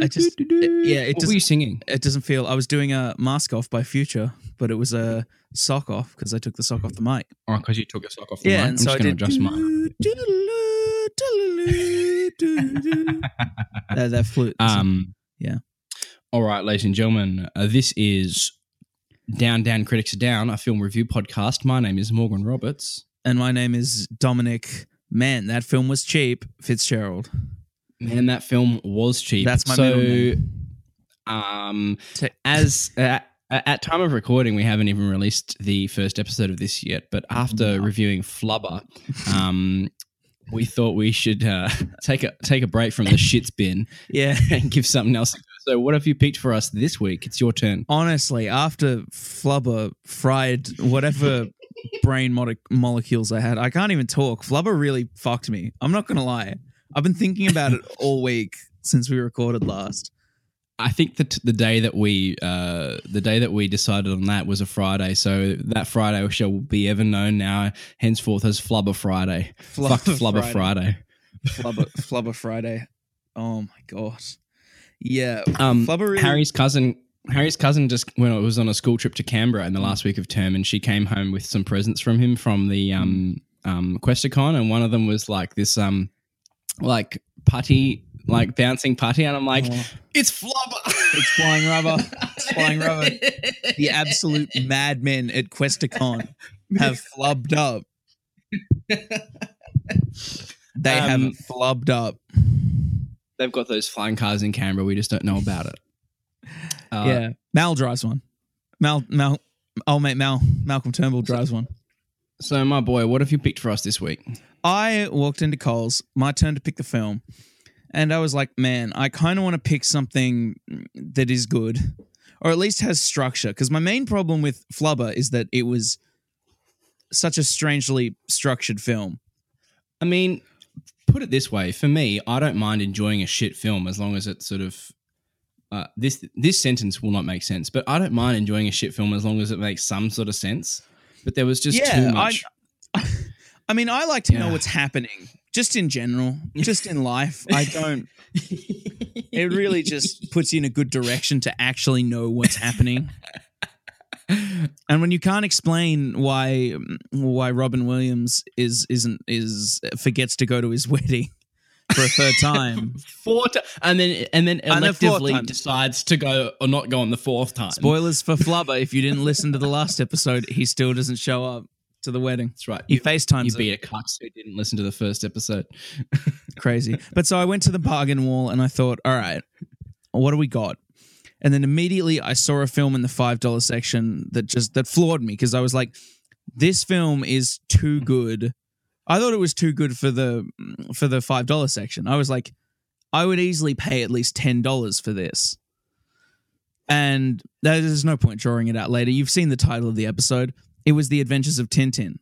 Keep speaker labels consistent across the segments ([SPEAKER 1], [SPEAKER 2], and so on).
[SPEAKER 1] I just it- yeah, it
[SPEAKER 2] What were you singing?
[SPEAKER 1] it doesn't feel. I was doing a mask off by Future, but it was a sock off because I took the sock off the mic.
[SPEAKER 2] Oh, because you took your sock off the
[SPEAKER 1] Yeah,
[SPEAKER 2] mic.
[SPEAKER 1] and
[SPEAKER 2] I'm
[SPEAKER 1] so
[SPEAKER 2] just
[SPEAKER 1] I
[SPEAKER 2] going to
[SPEAKER 1] did.
[SPEAKER 2] adjust mine.
[SPEAKER 1] that, that flute.
[SPEAKER 2] Um,
[SPEAKER 1] Yeah.
[SPEAKER 2] All right, ladies and gentlemen, uh, this is Down Down Critics Are Down, a film review podcast. My name is Morgan Roberts.
[SPEAKER 1] and my name is Dominic. Man, that film was cheap. Fitzgerald.
[SPEAKER 2] Man, that film was cheap.
[SPEAKER 1] That's my
[SPEAKER 2] so.
[SPEAKER 1] middle.
[SPEAKER 2] Um,
[SPEAKER 1] Te-
[SPEAKER 2] as uh, at time of recording, we haven't even released the first episode of this yet. But after
[SPEAKER 1] No.
[SPEAKER 2] reviewing Flubber, um, we thought we should uh, take a take a break from the shits bin
[SPEAKER 1] Yeah.
[SPEAKER 2] and give something else. So, what have you picked for us this week? It's your turn.
[SPEAKER 1] Honestly, after Flubber fried whatever brain mo- molecules I had, I can't even talk. Flubber really fucked me. I'm not gonna lie. I've been thinking about it all week since we recorded last.
[SPEAKER 2] I think that the day that we uh, the day that we decided on that was a Friday, so that Friday shall be ever known now henceforth as Flubber Friday. Fuck Flubber Friday.
[SPEAKER 1] Flubber, Flubber Friday. Oh my god. Yeah.
[SPEAKER 2] Um,
[SPEAKER 1] Flubber really-
[SPEAKER 2] Harry's cousin. Harry's cousin just when it was on a school trip to Canberra in the last week of term, and she came home with some presents from him from the um um Questacon, and one of them was like this um like putty like bouncing putty, and I'm like,
[SPEAKER 1] Oh,
[SPEAKER 2] it's Flubber.
[SPEAKER 1] it's flying rubber. It's flying rubber. The absolute madmen at Questacon have flubbed up. They
[SPEAKER 2] Um,
[SPEAKER 1] have flubbed up.
[SPEAKER 2] They've got those flying cars in Canberra. We just don't know about it. Uh,
[SPEAKER 1] yeah. Mal drives one. Mal Mal old mate Mal Malcolm Turnbull drives one.
[SPEAKER 2] So, my boy, what have you picked for us this week?
[SPEAKER 1] I walked into Coles, my turn to pick the film, and I was like, man, I kind of want to pick something that is good, or at least has structure. Because my main problem with Flubber is that it was such a strangely structured film.
[SPEAKER 2] I mean, put it this way: for me, I don't mind enjoying a shit film as long as it's sort of. Uh, this this sentence will not make sense, but I don't mind enjoying a shit film as long as it makes some sort of sense. But there was just
[SPEAKER 1] Yeah,
[SPEAKER 2] too
[SPEAKER 1] I-
[SPEAKER 2] much.
[SPEAKER 1] I mean, I like to know what's happening, just in general, just in life. I don't. It really just puts you in a good direction to actually know what's happening. And when you can't explain why why Robin Williams is isn't is forgets to go to his wedding for a third time.
[SPEAKER 2] Four ti- and then and then
[SPEAKER 1] And the
[SPEAKER 2] electively decides to go or not go on the fourth time.
[SPEAKER 1] Spoilers for Flubber. If you didn't listen to the last episode, he still doesn't show up to the wedding.
[SPEAKER 2] That's right.
[SPEAKER 1] He
[SPEAKER 2] You,
[SPEAKER 1] FaceTimes
[SPEAKER 2] you
[SPEAKER 1] it.
[SPEAKER 2] beat a cucks who didn't listen to the first episode.
[SPEAKER 1] crazy. But so I went to the bargain wall and I thought, all right, what do we got? And then immediately I saw a film in the five dollar section that just that floored me because I was like, this film is too mm. good. I thought it was too good for the for the five dollar section. I was like, I would easily pay at least ten dollars for this. And there's no point drawing it out later. You've seen the title of the episode. It was The Adventures of Tintin.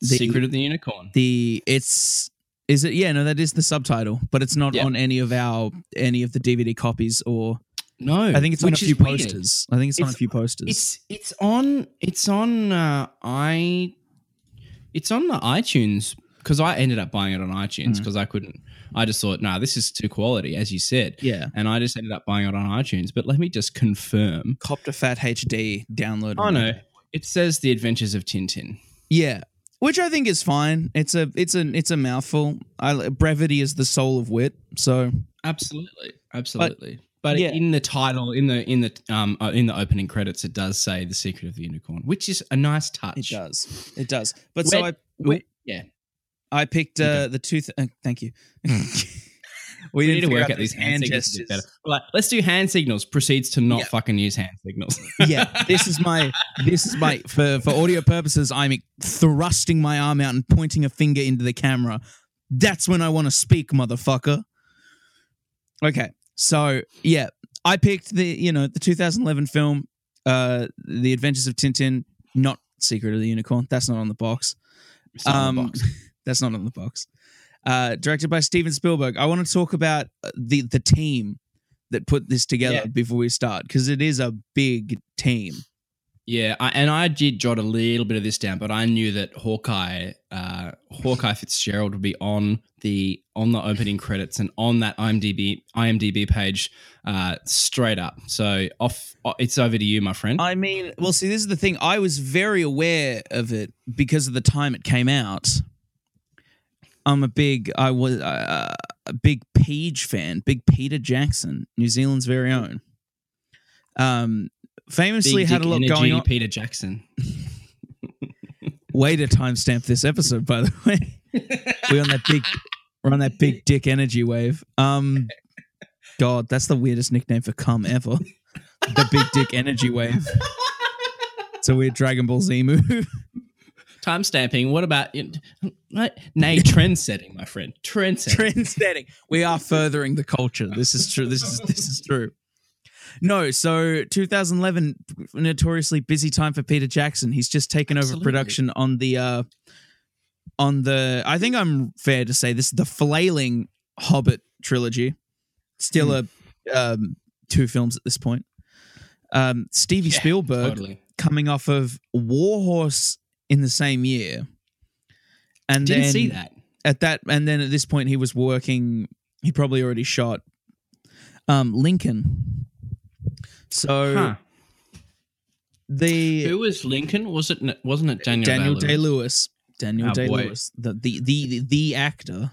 [SPEAKER 1] The-
[SPEAKER 2] Secret of the Unicorn.
[SPEAKER 1] the it's is it yeah no that is the subtitle but it's not
[SPEAKER 2] Yeah.
[SPEAKER 1] on any of our any of the dvd copies or
[SPEAKER 2] No,
[SPEAKER 1] i think it's on a few
[SPEAKER 2] weird.
[SPEAKER 1] posters i think it's, on a few posters
[SPEAKER 2] It's it's on it's on uh, i it's on the iTunes because I ended up buying it on iTunes
[SPEAKER 1] Mm.
[SPEAKER 2] because I couldn't. I just thought, nah, this is too quality, as you said,
[SPEAKER 1] yeah
[SPEAKER 2] and I just ended up buying it on iTunes. But let me just confirm.
[SPEAKER 1] copter fat hd download
[SPEAKER 2] Oh no, it says The Adventures of Tintin.
[SPEAKER 1] yeah which i think is fine it's a it's a it's a mouthful I, brevity is the soul of wit so
[SPEAKER 2] Absolutely, absolutely. But,
[SPEAKER 1] yeah.
[SPEAKER 2] in the title, in the in the um uh, in the opening credits, it does say The Secret of the Unicorn, which is a nice touch.
[SPEAKER 1] it does it does but so i
[SPEAKER 2] Where- yeah,
[SPEAKER 1] i picked uh the two th- uh, thank you
[SPEAKER 2] we, need to work out these hand signals a better. Right, let's do hand signals. Proceeds to not
[SPEAKER 1] Yeah.
[SPEAKER 2] fucking use hand signals.
[SPEAKER 1] yeah, this is my this is my for for audio purposes. I'm thrusting my arm out and pointing a finger into the camera. That's when I want to speak, motherfucker. Okay, so yeah, I picked the you know the 2011 film, uh, The Adventures of Tintin, not Secret of the Unicorn. That's not on the box.
[SPEAKER 2] Not the
[SPEAKER 1] Um,
[SPEAKER 2] box.
[SPEAKER 1] That's not on the box. Uh, directed by Steven Spielberg. I want to talk about uh, the the team that put this together
[SPEAKER 2] Yeah.
[SPEAKER 1] before we start because it is a big team.
[SPEAKER 2] Yeah, I, and I did jot a little bit of this down, but I knew that Hawkeye, uh, Hawkeye Fitzgerald would be on the on the opening credits and on that IMDb IMDb page, uh, straight up. So off, it's over to you, my friend.
[SPEAKER 1] I mean, well, see, this is the thing. I was very aware of it because of the time it came out. I'm a big, I was uh, a big Page fan, big Peter Jackson, New Zealand's very own. Um, famously
[SPEAKER 2] Big
[SPEAKER 1] had a lot going on.
[SPEAKER 2] Peter Jackson.
[SPEAKER 1] Way to timestamp this episode, by the way. we're on that big, we're on that big dick energy wave. Um, God, that's the weirdest nickname for cum ever. The big dick energy wave. It's a weird Dragon Ball Z move.
[SPEAKER 2] Time stamping. What about? Nay, trend setting, my friend. Trend setting.
[SPEAKER 1] trend setting. We are furthering the culture. This is true. This is this is true. No, so 2011, notoriously busy time for Peter Jackson. He's just taken over production on the uh on the. I think I'm fair to say this is the flailing Hobbit trilogy. Still a um, two films at this point. Um, Stevie
[SPEAKER 2] Yeah,
[SPEAKER 1] Spielberg
[SPEAKER 2] Totally.
[SPEAKER 1] coming off of Warhorse in the same year, and
[SPEAKER 2] Didn't
[SPEAKER 1] then
[SPEAKER 2] see that.
[SPEAKER 1] at that and then at this point he was working he probably already shot um lincoln so
[SPEAKER 2] Huh.
[SPEAKER 1] the
[SPEAKER 2] Who was Lincoln? Was it? Wasn't it Daniel?
[SPEAKER 1] daniel
[SPEAKER 2] Day-Lewis?
[SPEAKER 1] day-lewis daniel
[SPEAKER 2] Oh,
[SPEAKER 1] day-lewis the, the the the actor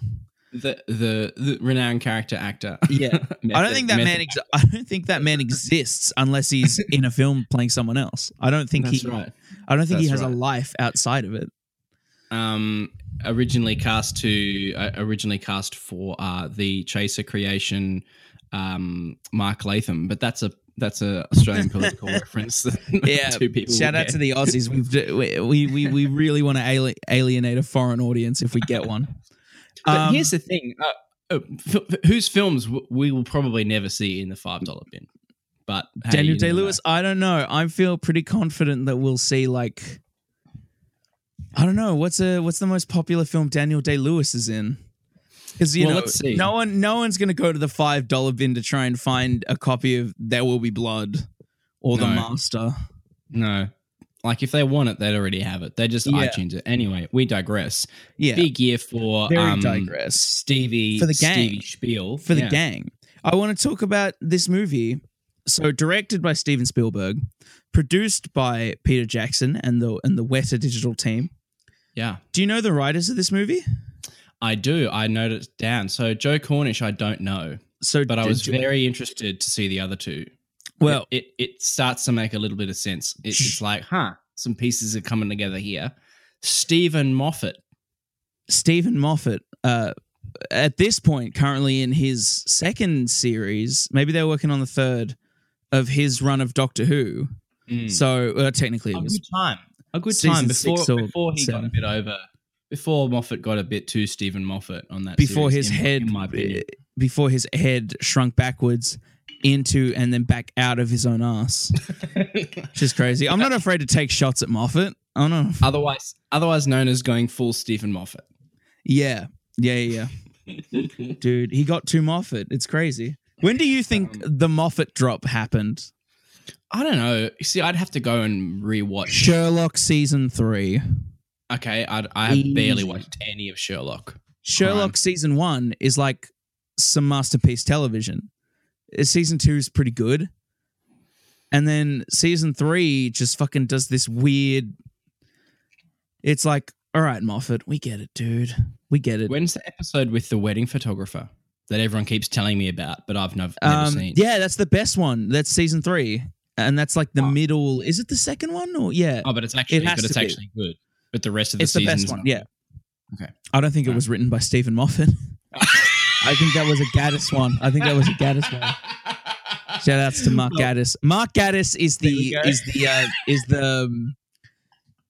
[SPEAKER 2] the, the the renowned character actor.
[SPEAKER 1] Yeah. i don't think that man ex- i don't think that man exists unless he's in a film playing someone else i don't think
[SPEAKER 2] That's
[SPEAKER 1] he
[SPEAKER 2] right.
[SPEAKER 1] i don't think he
[SPEAKER 2] That's
[SPEAKER 1] has a life outside of it
[SPEAKER 2] Um, originally cast to uh, originally cast for uh the Chaser creation, um, Mark Latham, but that's a that's a Australian political reference.
[SPEAKER 1] yeah
[SPEAKER 2] two people
[SPEAKER 1] shout out
[SPEAKER 2] get.
[SPEAKER 1] to the aussies We've, d- we, we we we really want to alienate a foreign audience if we get one
[SPEAKER 2] But
[SPEAKER 1] Um,
[SPEAKER 2] here's the thing: uh, f- whose films we will probably never see in the five dollar bin. But hey,
[SPEAKER 1] Daniel Day Lewis, I don't know. I feel pretty confident that we'll see like I don't know what's a what's the most popular film Daniel Day Lewis is in. Because you
[SPEAKER 2] Well,
[SPEAKER 1] know,
[SPEAKER 2] let's see.
[SPEAKER 1] no one no one's going to go to the five dollar bin to try and find a copy of There Will Be Blood or The Master.
[SPEAKER 2] No, like if they want it, they'd already have it. They just
[SPEAKER 1] Yeah.
[SPEAKER 2] iTunes it anyway. We digress.
[SPEAKER 1] Yeah,
[SPEAKER 2] Big year for
[SPEAKER 1] Very
[SPEAKER 2] um,
[SPEAKER 1] digress.
[SPEAKER 2] Stevie
[SPEAKER 1] For the gang.
[SPEAKER 2] Stevie Spiel
[SPEAKER 1] for the
[SPEAKER 2] Yeah.
[SPEAKER 1] gang. I want to talk about this movie. So directed by Steven Spielberg, produced by Peter Jackson and the and the Weta Digital team.
[SPEAKER 2] Yeah,
[SPEAKER 1] Do you know the writers of this movie?
[SPEAKER 2] I do. I it down. So Joe Cornish, I don't know,
[SPEAKER 1] So,
[SPEAKER 2] but I was very interested to see the other two.
[SPEAKER 1] well.
[SPEAKER 2] it it, it starts to make a little bit of sense. It, it's like, huh, some pieces are coming together here. Steven Moffat.
[SPEAKER 1] Steven Moffat, uh, at this point, currently in his second series, maybe they're working on the third of his run of Doctor Who. So uh, technically, it
[SPEAKER 2] a
[SPEAKER 1] was
[SPEAKER 2] good time. A good time before before he
[SPEAKER 1] seven.
[SPEAKER 2] got a bit over. Before Moffat got a bit too Steven Moffat on that.
[SPEAKER 1] before
[SPEAKER 2] series,
[SPEAKER 1] his
[SPEAKER 2] in
[SPEAKER 1] head,
[SPEAKER 2] in my opinion.
[SPEAKER 1] Eh, before his head shrunk backwards into and then back out of his own ass, which is crazy. I'm not afraid to take shots at Moffat. I don't know.
[SPEAKER 2] otherwise, otherwise known as going full Steven Moffat.
[SPEAKER 1] Yeah, yeah, yeah, yeah. dude. He got too Moffat. It's crazy. When do you think um, the Moffat drop happened?
[SPEAKER 2] I don't know. See, I'd have to go and rewatch.
[SPEAKER 1] Sherlock season three.
[SPEAKER 2] Okay, I'd, I have barely watched any of Sherlock.
[SPEAKER 1] Sherlock
[SPEAKER 2] Crime.
[SPEAKER 1] season one is like some masterpiece television. Uh, Season two is pretty good. And then season three just fucking does this weird. It's like, all right, Moffat, we get it, dude. We get it.
[SPEAKER 2] When's the episode with the wedding photographer that everyone keeps telling me about, but I've nev- never
[SPEAKER 1] Um,
[SPEAKER 2] seen?
[SPEAKER 1] yeah, that's the best one. That's season three. And that's like the
[SPEAKER 2] Oh.
[SPEAKER 1] middle. Is it the second one? Or yeah.
[SPEAKER 2] Oh, but it's actually,
[SPEAKER 1] has
[SPEAKER 2] but it's
[SPEAKER 1] to be.
[SPEAKER 2] actually good. But the rest of the
[SPEAKER 1] it's the
[SPEAKER 2] seasons,
[SPEAKER 1] best one. Yeah.
[SPEAKER 2] Okay.
[SPEAKER 1] I don't think it was written by Steven Moffat. I think that was a Gatiss one. I think that was a Gatiss one. Shout outs to Mark Gatiss. Mark Gatiss is the is the uh, is the um,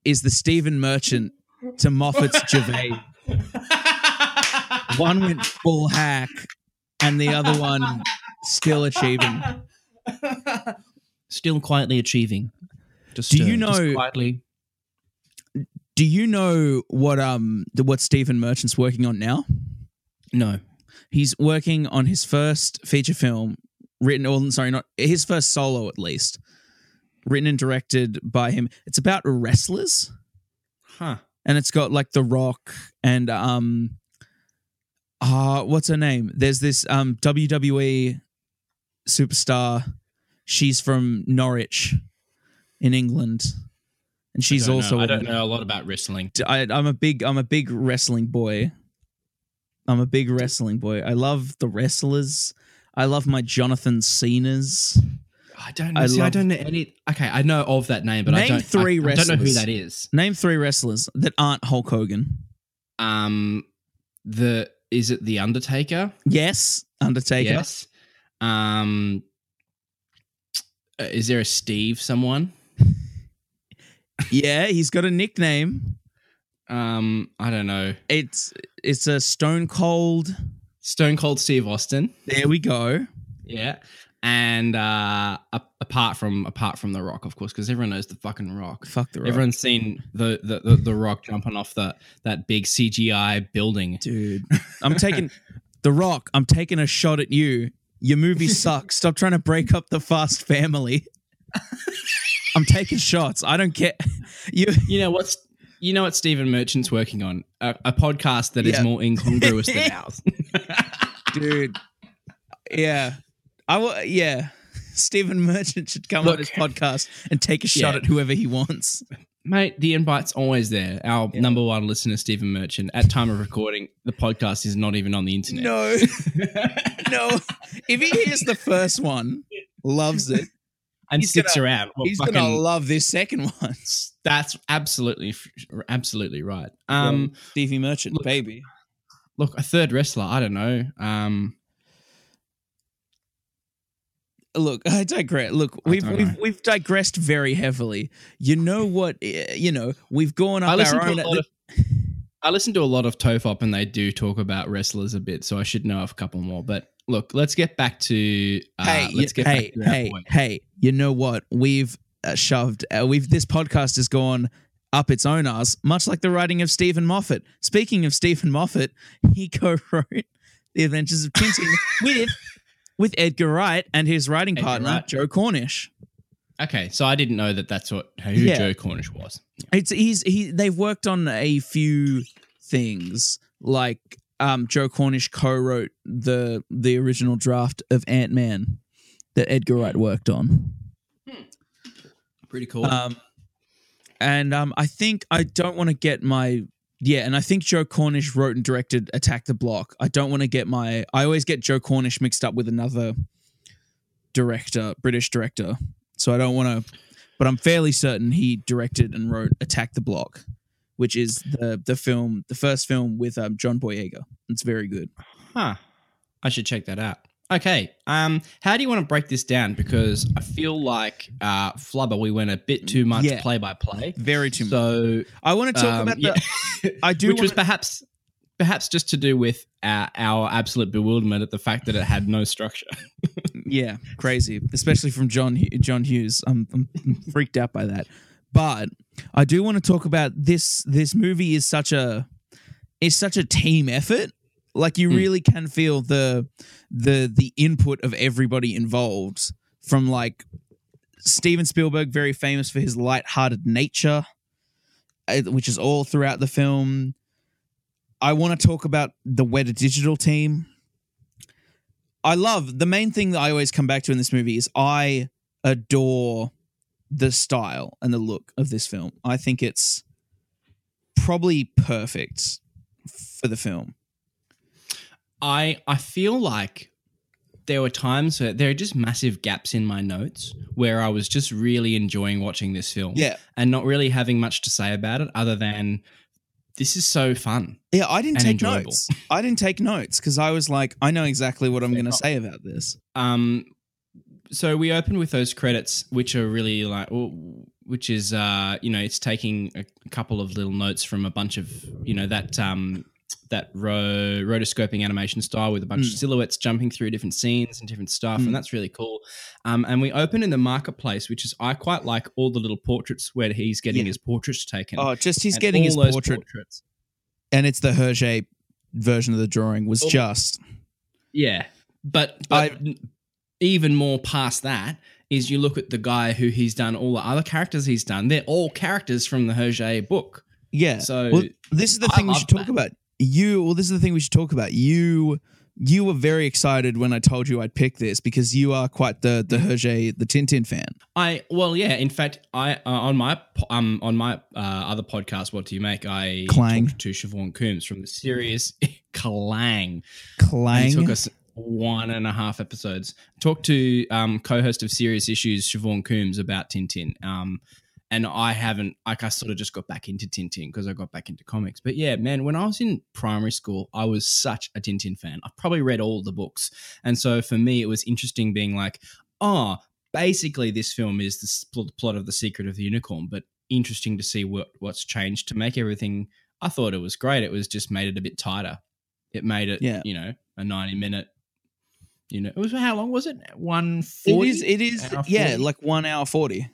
[SPEAKER 1] is the Stephen Merchant to Moffat's Gervais. One went full hack, and the other one still achieving.
[SPEAKER 2] Still quietly achieving. Just,
[SPEAKER 1] Do you
[SPEAKER 2] uh, just
[SPEAKER 1] know-
[SPEAKER 2] quietly?
[SPEAKER 1] Do you know what um what Stephen Merchant's working on now?
[SPEAKER 2] No.
[SPEAKER 1] He's working on his first feature film written, or sorry, not his first solo at least, written and directed by him. It's about wrestlers,
[SPEAKER 2] Huh.
[SPEAKER 1] and it's got like The Rock and um, uh what's her name? There's this um WWE superstar. She's from Norwich, in England, and she's
[SPEAKER 2] I
[SPEAKER 1] also
[SPEAKER 2] know. I don't know a lot about wrestling.
[SPEAKER 1] I, I'm a big I'm a big wrestling boy. I'm a big wrestling boy. I love the wrestlers. I love my Jonathan Cena's.
[SPEAKER 2] I don't know.
[SPEAKER 1] I
[SPEAKER 2] See, I don't know any. Okay, I know of that name, but I
[SPEAKER 1] Name
[SPEAKER 2] don't.
[SPEAKER 1] three
[SPEAKER 2] I, I don't know who that is.
[SPEAKER 1] Name three wrestlers that aren't Hulk Hogan.
[SPEAKER 2] Um, the is it the Undertaker?
[SPEAKER 1] Yes, Undertaker.
[SPEAKER 2] Yes. Um, uh, is there a Steve? Someone?
[SPEAKER 1] Yeah, he's got a nickname.
[SPEAKER 2] Um, I don't know.
[SPEAKER 1] It's it's a Stone Cold.
[SPEAKER 2] Stone Cold Steve Austin.
[SPEAKER 1] There we go.
[SPEAKER 2] Yeah. And uh, apart from apart from the Rock, of course, because everyone knows the fucking Rock.
[SPEAKER 1] Fuck the rock.
[SPEAKER 2] Everyone's seen the, the the the Rock jumping off the that big CGI building.
[SPEAKER 1] dude. I'm taking the rock. I'm taking a shot at you. Your movie sucks. Stop trying to break up the Fast family. I'm taking shots. I don't care. You
[SPEAKER 2] You know what's you know what Stephen Merchant's working on a, a podcast that is
[SPEAKER 1] Yeah.
[SPEAKER 2] more incongruous than ours.
[SPEAKER 1] dude. Yeah. I will yeah. Stephen Merchant should come on
[SPEAKER 2] Look.
[SPEAKER 1] this podcast and take a shot
[SPEAKER 2] Yeah.
[SPEAKER 1] at whoever he wants.
[SPEAKER 2] Mate, the invite's always there. Our
[SPEAKER 1] Yeah.
[SPEAKER 2] number one listener, Stephen Merchant, at time of recording, the podcast is not even on the internet.
[SPEAKER 1] No. no. If he hears the first one, loves it,
[SPEAKER 2] and
[SPEAKER 1] He's
[SPEAKER 2] sticks
[SPEAKER 1] gonna-
[SPEAKER 2] around. Well,
[SPEAKER 1] he's
[SPEAKER 2] fucking-
[SPEAKER 1] gonna love this second one.
[SPEAKER 2] that's absolutely, absolutely right. Um,
[SPEAKER 1] Stevie Merchant,
[SPEAKER 2] look-
[SPEAKER 1] baby.
[SPEAKER 2] look, a third wrestler. I don't know. Um,
[SPEAKER 1] look i digress look
[SPEAKER 2] I
[SPEAKER 1] we've we've we've digressed very heavily you know what eh, you know we've gone up our own
[SPEAKER 2] of. I listen to a lot of Tofop, and they do talk about wrestlers a bit, so I should know a couple more. But look, let's get back to. Uh,
[SPEAKER 1] hey
[SPEAKER 2] let's get
[SPEAKER 1] hey
[SPEAKER 2] back to
[SPEAKER 1] hey
[SPEAKER 2] point.
[SPEAKER 1] hey you know what we've uh, shoved uh, we've this podcast has gone up its own ass much like the writing of steven moffat speaking of steven moffat he co-wrote the adventures of tintin with with edgar wright and his writing
[SPEAKER 2] Edgar
[SPEAKER 1] partner
[SPEAKER 2] Wright.
[SPEAKER 1] joe cornish
[SPEAKER 2] Okay, so I didn't know that that's what who
[SPEAKER 1] Yeah.
[SPEAKER 2] Joe Cornish was.
[SPEAKER 1] It's he's he. They've worked on a few things like um, Joe Cornish co-wrote the the original draft of Ant Man that Edgar Wright worked on.
[SPEAKER 2] Pretty cool.
[SPEAKER 1] Um, and um, I think I don't want to get my yeah, and I think Joe Cornish wrote and directed Attack the Block. I don't want to get my. I always get Joe Cornish mixed up with another director, British director. So I don't want to, but I'm fairly certain he directed and wrote Attack the Block, which is the the film, the first film with um, John Boyega. It's very good.
[SPEAKER 2] Huh. I should check that out. Okay. Um, how do you want to break this down? Because I feel like uh, Flubber, we went a bit too much
[SPEAKER 1] Yeah.
[SPEAKER 2] play by play.
[SPEAKER 1] Very too much.
[SPEAKER 2] So
[SPEAKER 1] I want to talk
[SPEAKER 2] um,
[SPEAKER 1] about
[SPEAKER 2] yeah.
[SPEAKER 1] the. I do
[SPEAKER 2] which was
[SPEAKER 1] wanna-
[SPEAKER 2] perhaps perhaps just to do with our, our absolute bewilderment at the fact that it had no structure.
[SPEAKER 1] Yeah, crazy, especially from John John Hughes. I'm, I'm freaked out by that. But I do want to talk about this. This movie is such a is such a team effort. Like you
[SPEAKER 2] Mm.
[SPEAKER 1] really can feel the the the input of everybody involved. From like Steven Spielberg, very famous for his light-hearted nature, uh, which is all throughout the film. I want to talk about the Weta Digital team. I love the main thing that I always come back to in this movie is I adore the style and the look of this film. I think it's probably perfect for the film.
[SPEAKER 2] I I feel like there were times where there are just massive gaps in my notes where I was just really enjoying watching this film.
[SPEAKER 1] Yeah.
[SPEAKER 2] And not really having much to say about it other than this is so fun.
[SPEAKER 1] Yeah, I didn't take
[SPEAKER 2] enjoyable.
[SPEAKER 1] notes. I didn't take notes because I was like, I know exactly what I'm going to say about this.
[SPEAKER 2] Um, so we open with those credits, which are really like, which is, uh, you know, it's taking a couple of little notes from a bunch of, you know, that um, that ro- rotoscoping animation style with a bunch of
[SPEAKER 1] Mm.
[SPEAKER 2] silhouettes jumping through different scenes and different stuff,
[SPEAKER 1] Mm.
[SPEAKER 2] and that's really cool. Um, and we open in the marketplace, which is I quite like all the little portraits where he's getting
[SPEAKER 1] Yeah.
[SPEAKER 2] his portraits taken.
[SPEAKER 1] Oh, just he's getting his portrait,
[SPEAKER 2] portraits.
[SPEAKER 1] and it's the Hergé version of the drawing was
[SPEAKER 2] Oh.
[SPEAKER 1] just
[SPEAKER 2] Yeah, but, but even more past that is you look at the guy who he's done all the other characters he's done. They're all characters from the Hergé book.
[SPEAKER 1] Yeah.
[SPEAKER 2] So
[SPEAKER 1] well, this is the
[SPEAKER 2] I
[SPEAKER 1] thing we should talk about. You well, this is the thing we should talk about. You you were very excited when I told you I'd pick this because you are quite the the Hergé the Tintin fan.
[SPEAKER 2] I well, yeah. In fact, I uh, on my um on my uh, other podcast, what do you make? I
[SPEAKER 1] Clang.
[SPEAKER 2] talked to Siobhan Coombs from the series Clang.
[SPEAKER 1] Clang.
[SPEAKER 2] It took us one and a half episodes. Talked to um, co-host of Serious Issues, Siobhan Coombs, about Tintin. Um, and I haven't, like, I sort of just got back into Tintin because I got back into comics. But yeah, man, when I was in primary school, I was such a Tintin fan. I probably read all the books, and so for me, it was interesting being like, oh, basically, this film is the plot of the Secret of the Unicorn, but interesting to see what what's changed to make everything. I thought it was great. It was just made it a bit tighter. It made it,
[SPEAKER 1] Yeah.
[SPEAKER 2] you know, a ninety-minute. You know, it was how long was it? One
[SPEAKER 1] It
[SPEAKER 2] forty.
[SPEAKER 1] is. It is. Yeah, like one hour forty.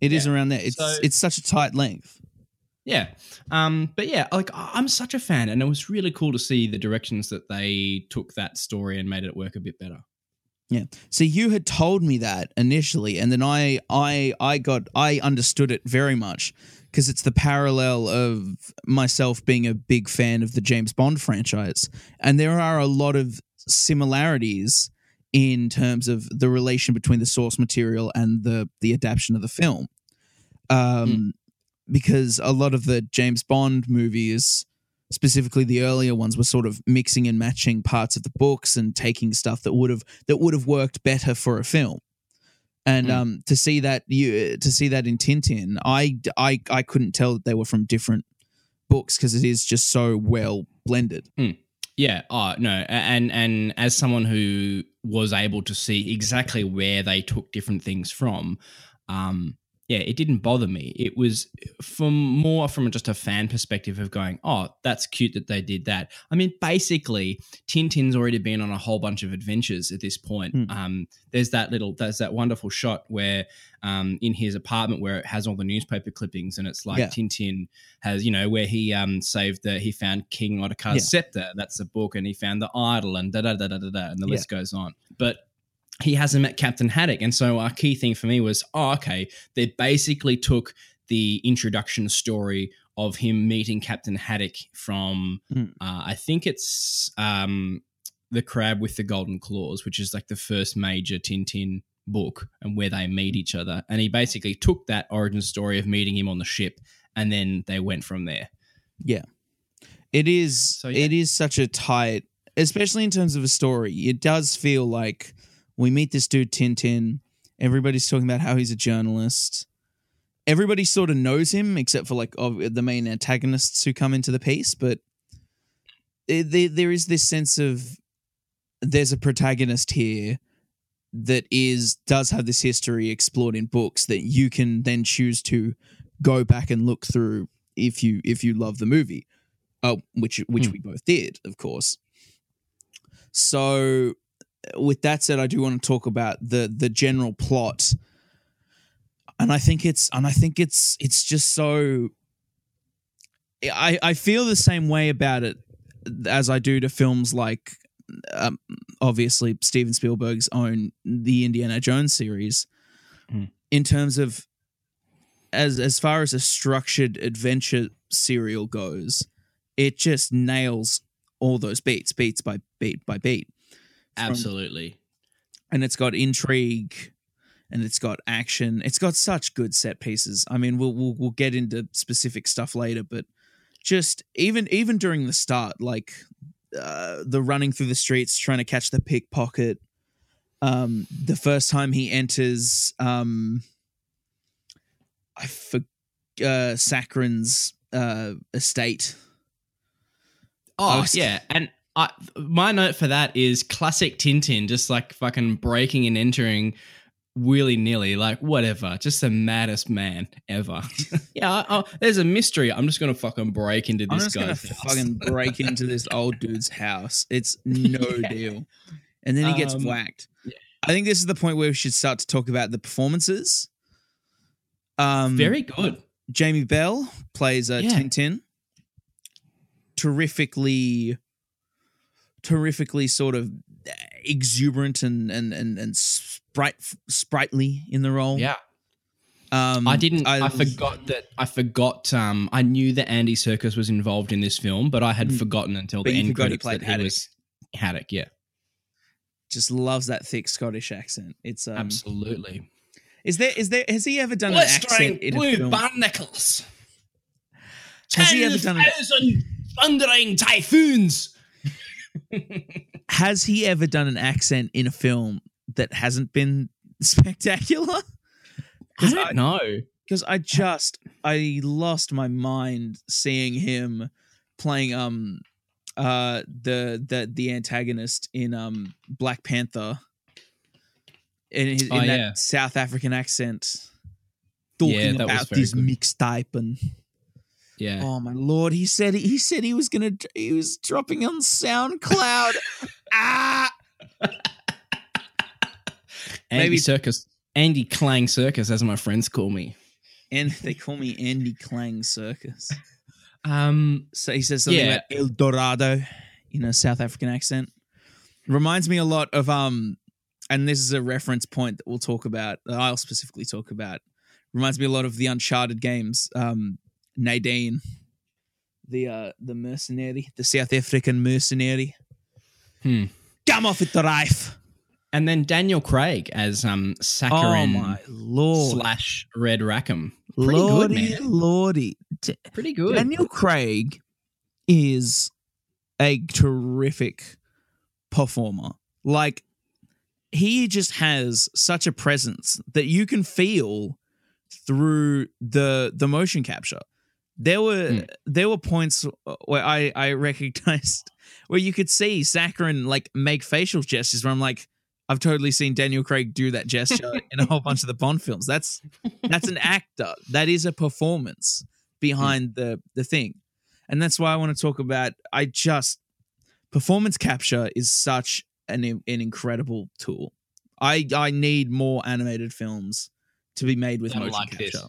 [SPEAKER 1] It is
[SPEAKER 2] Yeah.
[SPEAKER 1] around there. It's
[SPEAKER 2] So-
[SPEAKER 1] it's such a tight length.
[SPEAKER 2] Yeah. Um, but yeah, like I'm such a fan, and it was really cool to see the directions that they took that story and made it work a bit better. Yeah.
[SPEAKER 1] So you had told me that initially, and then I I I got I understood it very much because it's the parallel of myself being a big fan of the James Bond franchise, and there are a lot of similarities in terms of the relation between the source material and the the adaptation of the film. Um, because a lot of the James Bond movies specifically the earlier ones were sort of mixing and matching parts of the books and taking stuff that would have that would have worked better for a film and
[SPEAKER 2] Mm.
[SPEAKER 1] um to see that you to see that in tintin i i i couldn't tell that they were from different books because it is just so well blended
[SPEAKER 2] Yeah. Oh no. And and as someone who was able to see exactly where they took different things from, um, yeah, it didn't bother me. It was from more from just a fan perspective of going, oh, that's cute that they did that. I mean, basically, Tintin's already been on a whole bunch of adventures at this point.
[SPEAKER 1] Hmm.
[SPEAKER 2] Um, there's that little, there's that wonderful shot where, um, in his apartment where it has all the newspaper clippings, and it's like
[SPEAKER 1] Yeah.
[SPEAKER 2] Tintin has, you know, where he um saved the, he found King Ottokar's
[SPEAKER 1] Yeah.
[SPEAKER 2] scepter. That's a book, and he found the idol, and da da da da da da, and the
[SPEAKER 1] Yeah.
[SPEAKER 2] list goes on. But he hasn't met Captain Haddock. And so our key thing for me was, oh, okay, they basically took the introduction story of him meeting Captain Haddock from,
[SPEAKER 1] Mm.
[SPEAKER 2] uh, I think it's um, The Crab with the Golden Claws, which is like the first major Tintin book and where they meet each other. And he basically took that origin story of meeting him on the ship and then they went from there. Yeah.
[SPEAKER 1] It is
[SPEAKER 2] So, yeah.
[SPEAKER 1] it is such a tight especially in terms of a story it does feel like we meet this dude tintin. Everybody's talking about how he's a journalist. Everybody sort of knows him except for like of the main antagonists who come into the piece but it, there, there is this sense of there's a protagonist here that is does have this history explored in books that you can then choose to go back and look through if you if you love the movie. Uh, which which
[SPEAKER 2] Hmm.
[SPEAKER 1] we both did of course. So with that said i do want to talk about the the general plot and i think it's and i think it's it's just so i i feel the same way about it as i do to films like um, obviously steven spielberg's own the indiana jones series
[SPEAKER 2] Hmm.
[SPEAKER 1] in terms of as as far as a structured adventure serial goes it just nails all those beats beats by beat by beat
[SPEAKER 2] Absolutely.
[SPEAKER 1] and it's got intrigue and it's got action. It's got such good set pieces. I mean we'll we'll, we'll get into specific stuff later but just even even during the start like uh, the running through the streets trying to catch the pickpocket um the first time he enters um i for uh Sakharine's uh estate.
[SPEAKER 2] Oh
[SPEAKER 1] was-
[SPEAKER 2] yeah, and I, my note for that is classic Tintin, just like fucking breaking and entering willy nilly, like whatever, just the maddest man ever. yeah, I, I, there's a mystery. I'm just gonna fucking break into
[SPEAKER 1] I'm
[SPEAKER 2] this guy's house.
[SPEAKER 1] fucking break into this old dude's house. It's no
[SPEAKER 2] Yeah.
[SPEAKER 1] deal. And then he gets
[SPEAKER 2] Um,
[SPEAKER 1] whacked.
[SPEAKER 2] yeah.
[SPEAKER 1] I think this is the point where we should start to talk about the performances. Um,
[SPEAKER 2] Very good.
[SPEAKER 1] Jamie Bell plays uh,
[SPEAKER 2] Yeah.
[SPEAKER 1] Tintin. Terrifically, terrifically sort of. exuberant and and and and sprite sprightly in the role.
[SPEAKER 2] Yeah.
[SPEAKER 1] Um,
[SPEAKER 2] I didn't. I, forgot that. I forgot. Um, I knew that Andy Serkis was involved in this film, but I had
[SPEAKER 1] Mm.
[SPEAKER 2] forgotten until the end
[SPEAKER 1] he
[SPEAKER 2] credits
[SPEAKER 1] played
[SPEAKER 2] that he was Haddock. Yeah,
[SPEAKER 1] Just loves that thick Scottish accent. It's um,
[SPEAKER 2] absolutely.
[SPEAKER 1] Is there is there has he ever done an accent in a film?
[SPEAKER 2] barnacles.
[SPEAKER 1] Has he ever done an-
[SPEAKER 2] thundering typhoons?
[SPEAKER 1] Has he ever done an accent in a film that hasn't been spectacular?
[SPEAKER 2] I don't know.
[SPEAKER 1] because I just I lost my mind seeing him playing um uh the the the antagonist in um Black Panther in, his, in
[SPEAKER 2] Oh,
[SPEAKER 1] that
[SPEAKER 2] yeah.
[SPEAKER 1] South African accent talking
[SPEAKER 2] was
[SPEAKER 1] about this
[SPEAKER 2] good.
[SPEAKER 1] mixtape and
[SPEAKER 2] Yeah.
[SPEAKER 1] oh my lord he said he said he was gonna he was dropping on SoundCloud ah
[SPEAKER 2] Andy
[SPEAKER 1] maybe-
[SPEAKER 2] Circus. Andy Clang Circus, as my friends call me.
[SPEAKER 1] and they call me Andy Clang Circus
[SPEAKER 2] Um,
[SPEAKER 1] So he says something
[SPEAKER 2] Yeah.
[SPEAKER 1] about El Dorado in a South African accent. Reminds me a lot of um, and this is a reference point that we'll talk about. That I'll specifically talk about. Reminds me a lot of the Uncharted games. Um, Nadine, the uh, the mercenary, the South African mercenary.
[SPEAKER 2] Hmm.
[SPEAKER 1] Come off with the knife.
[SPEAKER 2] and then Daniel Craig as um
[SPEAKER 1] Oh
[SPEAKER 2] Sakharine
[SPEAKER 1] my lord,
[SPEAKER 2] slash Red Rackham. Pretty good,
[SPEAKER 1] lordy,
[SPEAKER 2] man.
[SPEAKER 1] lordy. D-
[SPEAKER 2] Pretty good.
[SPEAKER 1] Daniel Craig is a terrific performer. Like he just has such a presence that you can feel through the the motion capture. There were
[SPEAKER 2] Hmm.
[SPEAKER 1] there were points where I I recognized where you could see Sakharine like make facial gestures where I'm like I've totally seen Daniel Craig do that gesture in a whole bunch of the Bond films. That's that's an actor. That is a performance behind the the thing. And that's why I want to talk about I just performance capture is such an an incredible tool. I I need more animated films to be made with motion
[SPEAKER 2] like
[SPEAKER 1] capture.
[SPEAKER 2] this.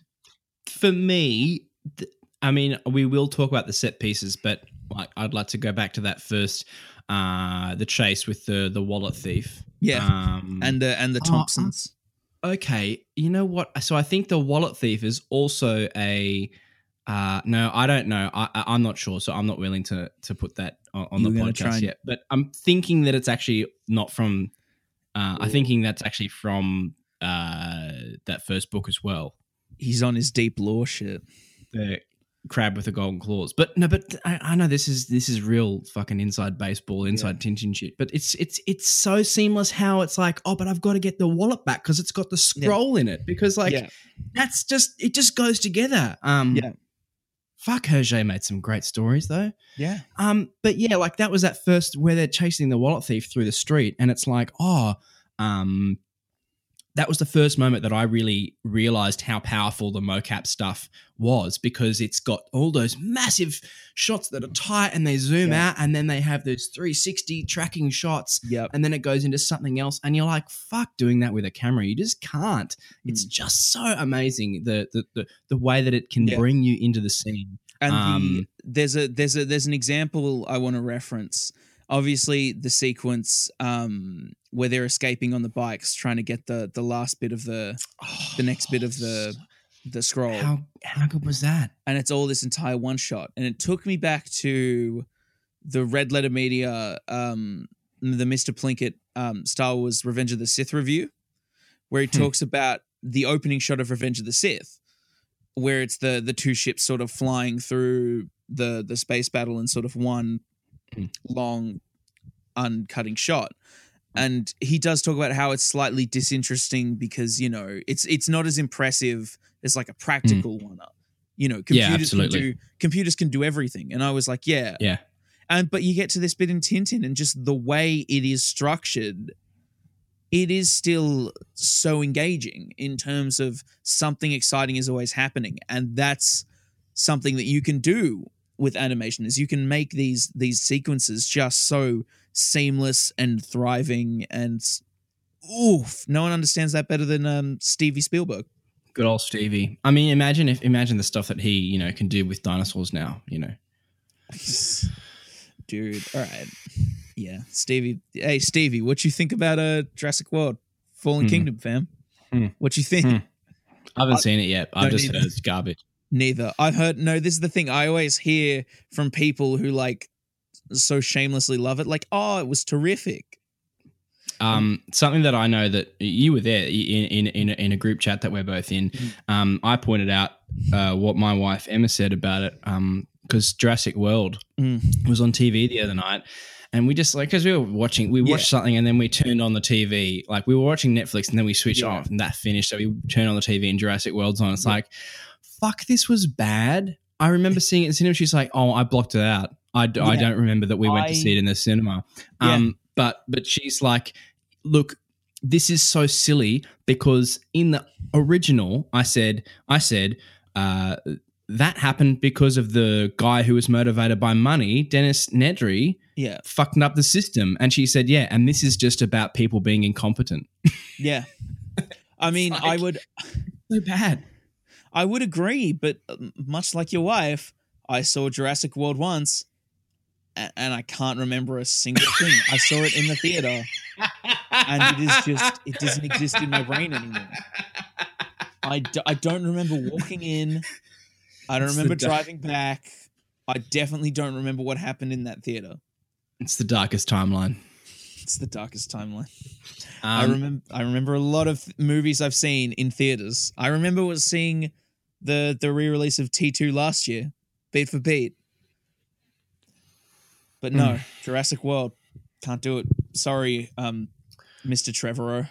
[SPEAKER 2] For me, th- I mean, we will talk about the set pieces, but like, I'd like to go back to that first, uh, the chase with the the wallet thief.
[SPEAKER 1] Yeah.
[SPEAKER 2] um,
[SPEAKER 1] And the and the
[SPEAKER 2] Oh,
[SPEAKER 1] Thompsons.
[SPEAKER 2] okay, you know what? So I think the wallet thief is also a. Uh, no, I don't know. I, I'm not sure, so I'm not willing to to put that on, on the
[SPEAKER 1] You're gonna try
[SPEAKER 2] podcast
[SPEAKER 1] and-
[SPEAKER 2] yet. But I'm thinking that it's actually not from. Uh, I'm thinking that's actually from uh, that first book as well.
[SPEAKER 1] He's on his deep lore shit.
[SPEAKER 2] the crab with the golden claws. But no, but I, I know this is this is real fucking inside baseball, inside Tintin shit. But it's it's it's so seamless how it's like, oh, but I've got to get the wallet back because it's got the scroll in it. Because like
[SPEAKER 1] Yeah.
[SPEAKER 2] that's just it just goes together. Um
[SPEAKER 1] Yeah.
[SPEAKER 2] Fuck Hergé made some great stories though.
[SPEAKER 1] Yeah.
[SPEAKER 2] Um, but yeah, like that was that first where they're chasing the wallet thief through the street, and it's like, oh, um, that was the first moment that I really realized how powerful the mocap stuff was because it's got all those massive shots that are tight and they zoom
[SPEAKER 1] Yeah.
[SPEAKER 2] out, and then they have those 360 tracking shots,
[SPEAKER 1] Yep.
[SPEAKER 2] and then it goes into something else, and you're like, fuck, doing that with a camera, you just can't. It's
[SPEAKER 1] Mm.
[SPEAKER 2] just so amazing the the the, the way that it can
[SPEAKER 1] Yeah.
[SPEAKER 2] bring you into the scene.
[SPEAKER 1] And the,
[SPEAKER 2] Um,
[SPEAKER 1] there's a there's a there's an example I want to reference. Obviously, the sequence um, where they're escaping on the bikes, trying to get the the last bit of the the next bit of the the scroll,
[SPEAKER 2] How how good was that?
[SPEAKER 1] and it's all this entire one shot. And it took me back to the Red Letter Media, um, the Mister Plinkett um, Star Wars Revenge of the Sith review, where he
[SPEAKER 2] Hmm.
[SPEAKER 1] talks about the opening shot of Revenge of the Sith, where it's the the two ships sort of flying through the the space battle and sort of one
[SPEAKER 2] Hmm.
[SPEAKER 1] long uncutting shot. And he does talk about how it's slightly disinteresting because you know it's it's not as impressive as like a practical one up. You know
[SPEAKER 2] Hmm. Yeah,
[SPEAKER 1] computers can do computers can do everything. And i was like yeah.
[SPEAKER 2] Yeah.
[SPEAKER 1] and but you get to this bit in tintin and just the way it is structured it is still so engaging in terms of something exciting is always happening. And that's something that you can do with animation is you can make these these sequences just so seamless and thriving and oof no one understands that better than um, stevie spielberg
[SPEAKER 2] Good old Stevie. I mean, imagine if imagine the stuff that he you know can do with dinosaurs now. You know,
[SPEAKER 1] dude all right Yeah, Stevie. Hey, Stevie, what you think about uh, Jurassic World, Fallen
[SPEAKER 2] Hmm.
[SPEAKER 1] Kingdom, fam?
[SPEAKER 2] Hmm.
[SPEAKER 1] What you think?
[SPEAKER 2] Hmm. I haven't
[SPEAKER 1] I-
[SPEAKER 2] seen it yet. I've just
[SPEAKER 1] either.
[SPEAKER 2] heard it's garbage.
[SPEAKER 1] Neither. I've heard. No, this is the thing. I always hear from people who like so shamelessly love it. Like, oh, it was terrific.
[SPEAKER 2] Um, something that I know that you were there in in in a, in a group chat that we're both in.
[SPEAKER 1] Mm.
[SPEAKER 2] Um, I pointed out uh, what my wife Emma said about it. Um, because Jurassic World
[SPEAKER 1] Mm.
[SPEAKER 2] was on TV the other night, and we just like because we were watching, we
[SPEAKER 1] Yeah.
[SPEAKER 2] watched something and then we turned on the TV. Like we were watching Netflix and then we switched
[SPEAKER 1] Yeah.
[SPEAKER 2] off and that finished. So we turned on the TV and Jurassic World's on. It's like, fuck, this was bad. I remember seeing it in cinema. She's like, oh, I blocked it out. I, d- I
[SPEAKER 1] Yeah.
[SPEAKER 2] don't remember that we went
[SPEAKER 1] I-
[SPEAKER 2] to see it in the cinema.
[SPEAKER 1] Yeah.
[SPEAKER 2] Um, but but she's like, look, this is so silly because in the original, I said, I said, uh, that happened because of the guy who was motivated by money, Dennis Nedry,
[SPEAKER 1] Yeah,
[SPEAKER 2] fucking up the system. And she said, yeah, and this is just about people being incompetent.
[SPEAKER 1] yeah. I mean, I would,
[SPEAKER 2] So bad.
[SPEAKER 1] I would agree, but um, much like your wife, I saw Jurassic World once, a- and I can't remember a single thing. I saw it in the theater, and it is just it doesn't exist in my brain anymore. I, d- I don't remember walking in. I don't
[SPEAKER 2] It's
[SPEAKER 1] remember driving back. I definitely don't remember what happened in that theater.
[SPEAKER 2] It's the darkest timeline.
[SPEAKER 1] It's the darkest timeline.
[SPEAKER 2] Um,
[SPEAKER 1] I remember. I remember a lot of movies I've seen in theaters. I remember was seeing the the re release of T two last year, beat for beat. But no,
[SPEAKER 2] Hmm.
[SPEAKER 1] Jurassic World can't do it. Sorry, um, Mister Trevorrow.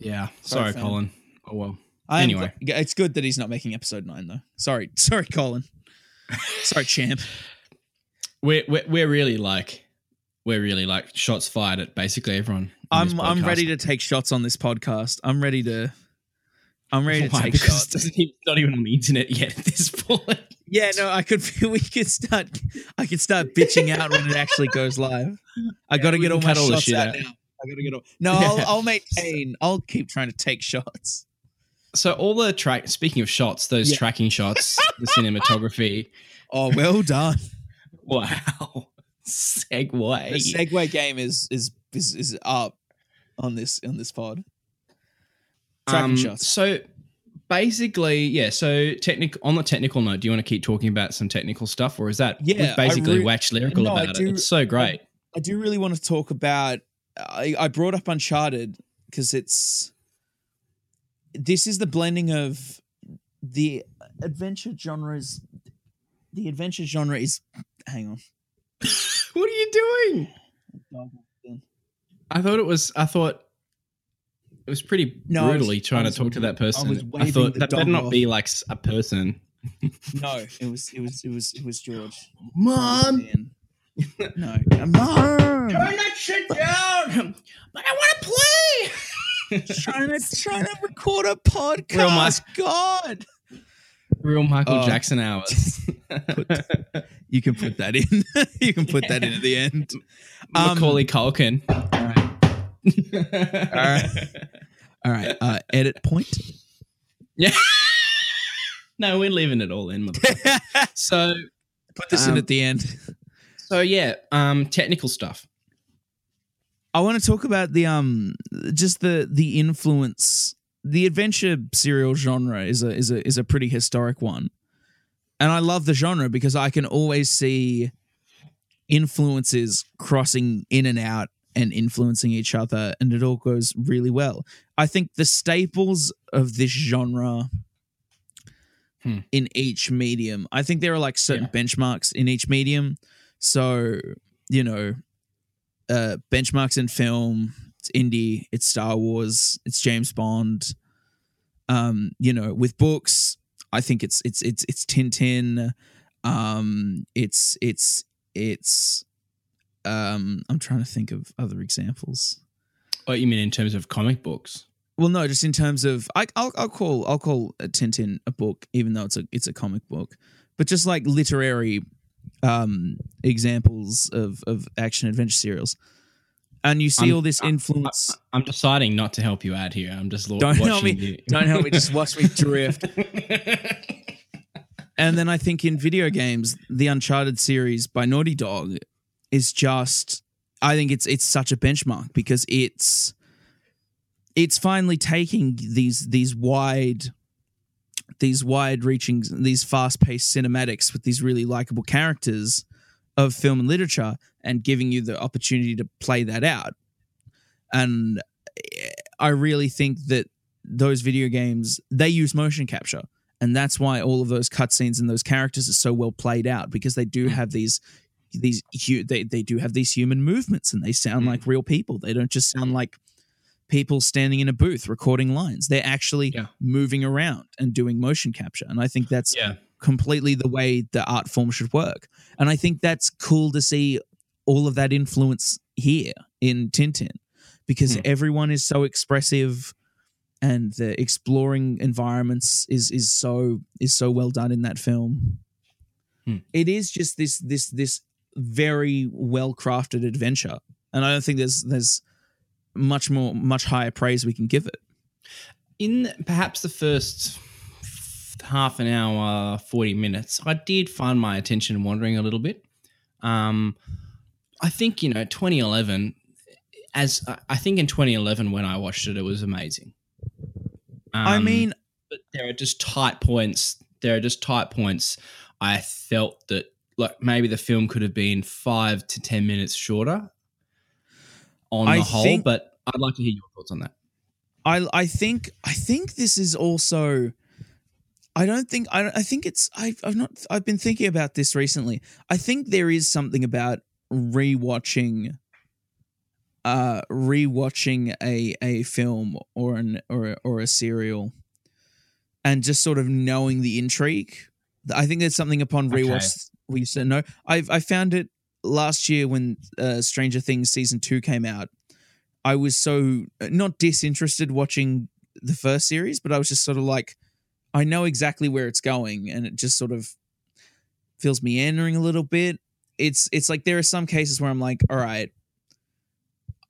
[SPEAKER 2] Yeah.
[SPEAKER 1] Sorry,
[SPEAKER 2] Sorry. Colin. Oh well.
[SPEAKER 1] I
[SPEAKER 2] Anyway.
[SPEAKER 1] it's good that he's not making episode nine though. Sorry, sorry, Colin. sorry, champ.
[SPEAKER 2] We're, we're we're really like we're really like shots fired at basically everyone.
[SPEAKER 1] I'm I'm ready to take shots on this podcast. I'm ready to. I'm ready to take
[SPEAKER 2] Because
[SPEAKER 1] shots.
[SPEAKER 2] doesn't even- it's not even on the internet yet at this point.
[SPEAKER 1] Yeah, no, I could. We could start. I could start bitching out when it actually goes live. I got to
[SPEAKER 2] we
[SPEAKER 1] get all my
[SPEAKER 2] all the
[SPEAKER 1] shots
[SPEAKER 2] shit
[SPEAKER 1] out,
[SPEAKER 2] out.
[SPEAKER 1] now. I got to get all. No,
[SPEAKER 2] Yeah.
[SPEAKER 1] I'll, I'll maintain. I'll keep trying to take shots.
[SPEAKER 2] So all the track. Speaking of shots, those
[SPEAKER 1] Yeah.
[SPEAKER 2] tracking shots, the cinematography.
[SPEAKER 1] Oh, well done.
[SPEAKER 2] Wow. Segue.
[SPEAKER 1] The Segue game is is is is up on this on this pod. Tracking
[SPEAKER 2] Um,
[SPEAKER 1] shots.
[SPEAKER 2] So basically, yeah. So technical on the technical note, do you want to keep talking about some technical stuff, or is that
[SPEAKER 1] Yeah,
[SPEAKER 2] basically
[SPEAKER 1] re-
[SPEAKER 2] waxed lyrical
[SPEAKER 1] No,
[SPEAKER 2] about
[SPEAKER 1] do-
[SPEAKER 2] it? It's so great.
[SPEAKER 1] I do really want to talk about. I, I brought up Uncharted because it's. This is the blending of the adventure genres. The adventure genre is. Hang on.
[SPEAKER 2] What are you doing? I thought it was. I thought it was pretty
[SPEAKER 1] No, I was-
[SPEAKER 2] brutally trying
[SPEAKER 1] I
[SPEAKER 2] to talk to that person.
[SPEAKER 1] was
[SPEAKER 2] I, thought
[SPEAKER 1] the
[SPEAKER 2] that better
[SPEAKER 1] dog
[SPEAKER 2] not
[SPEAKER 1] off.
[SPEAKER 2] be like a person.
[SPEAKER 1] No, it was it was it was it was George.
[SPEAKER 2] Mom,
[SPEAKER 1] No, mom.
[SPEAKER 2] turn that shit down. But I want to play.
[SPEAKER 1] trying to trying to record a podcast.
[SPEAKER 2] Real Mike.
[SPEAKER 1] God,
[SPEAKER 2] Real Michael
[SPEAKER 1] Oh.
[SPEAKER 2] Jackson hours.
[SPEAKER 1] you can put that in. you can put that in at the end. Um,
[SPEAKER 2] Macaulay Culkin.
[SPEAKER 1] All right. All right. Uh, edit point.
[SPEAKER 2] Yeah. no, we're leaving it all in. so,
[SPEAKER 1] Put this in
[SPEAKER 2] Um,
[SPEAKER 1] at the end.
[SPEAKER 2] so yeah, um, technical stuff.
[SPEAKER 1] I want to talk about the um just the the influence. The adventure serial genre is a is a is a pretty historic one. And I love the genre because I can always see influences crossing in and out and influencing each other and it all goes really well. I think the staples of this genre
[SPEAKER 2] Hmm.
[SPEAKER 1] in each medium, I think there are like certain benchmarks in each medium. So, you know, uh, benchmarks in film. It's Indy. It's Star Wars. It's James Bond. Um, you know, with books, I think it's it's it's it's Tintin. Um, it's it's it's. Um, I'm trying to think of other examples.
[SPEAKER 2] What you mean in terms of comic books?
[SPEAKER 1] Well, no, just in terms of I, I'll I'll call I'll call a Tintin a book, even though it's a it's a comic book, but just like literary um examples of of action adventure serials, and you see
[SPEAKER 2] I'm-
[SPEAKER 1] all this influence.
[SPEAKER 2] I'm deciding not to help you out here. I'm just
[SPEAKER 1] Don't
[SPEAKER 2] watching
[SPEAKER 1] help me.
[SPEAKER 2] you.
[SPEAKER 1] Don't help me. Just watch me drift. And then I think in video games, the Uncharted series by Naughty Dog is just I think it's it's such a benchmark because it's it's finally taking these these wide these wide reaching these fast paced cinematics with these really likable characters of film and literature and giving you the opportunity to play that out. And I really think that those video games they use motion capture and that's why all of those cutscenes and those characters are so well played out because they do have these these hu- they, they do have these human movements and they sound
[SPEAKER 2] Mm.
[SPEAKER 1] like real people they don't just sound like people standing in a booth recording lines they're actually
[SPEAKER 2] Yeah.
[SPEAKER 1] moving around and doing motion capture and i think that's
[SPEAKER 2] Yeah.
[SPEAKER 1] Completely the way the art form should work and i think that's cool to see all of that influence here in tintin because
[SPEAKER 2] Hmm.
[SPEAKER 1] everyone is so expressive and the exploring environments is is so is so well done in that film.
[SPEAKER 2] Hmm.
[SPEAKER 1] It is just this this this very well crafted adventure, and I don't think there's there's much more much higher praise we can give it.
[SPEAKER 2] in perhaps the first half an hour, 40 minutes, I did find my attention wandering a little bit. Um, I think, you know, 2011, as I- I think in 2011 when I watched it, it was amazing.
[SPEAKER 1] I
[SPEAKER 2] Um,
[SPEAKER 1] mean,
[SPEAKER 2] but there are just tight points. There are just tight points. I felt that like maybe the film could have been five to ten minutes shorter on
[SPEAKER 1] I
[SPEAKER 2] the whole.
[SPEAKER 1] think-
[SPEAKER 2] but I'd like to hear your thoughts on that.
[SPEAKER 1] I I think I think this is also. I don't think I I think it's I've I've not I've been thinking about this recently. I think there is something about rewatching uh rewatching a a film or an or a, or a serial and just sort of knowing the intrigue. I think there's something upon
[SPEAKER 2] Okay.
[SPEAKER 1] rewatch we said no. I've I found it last year when uh, Stranger Things season 2 came out. I was so not disinterested watching the first series, but I was just sort of like, I know exactly where it's going, and it just sort of feels meandering a little bit. It's it's like there are some cases where I'm like, all right,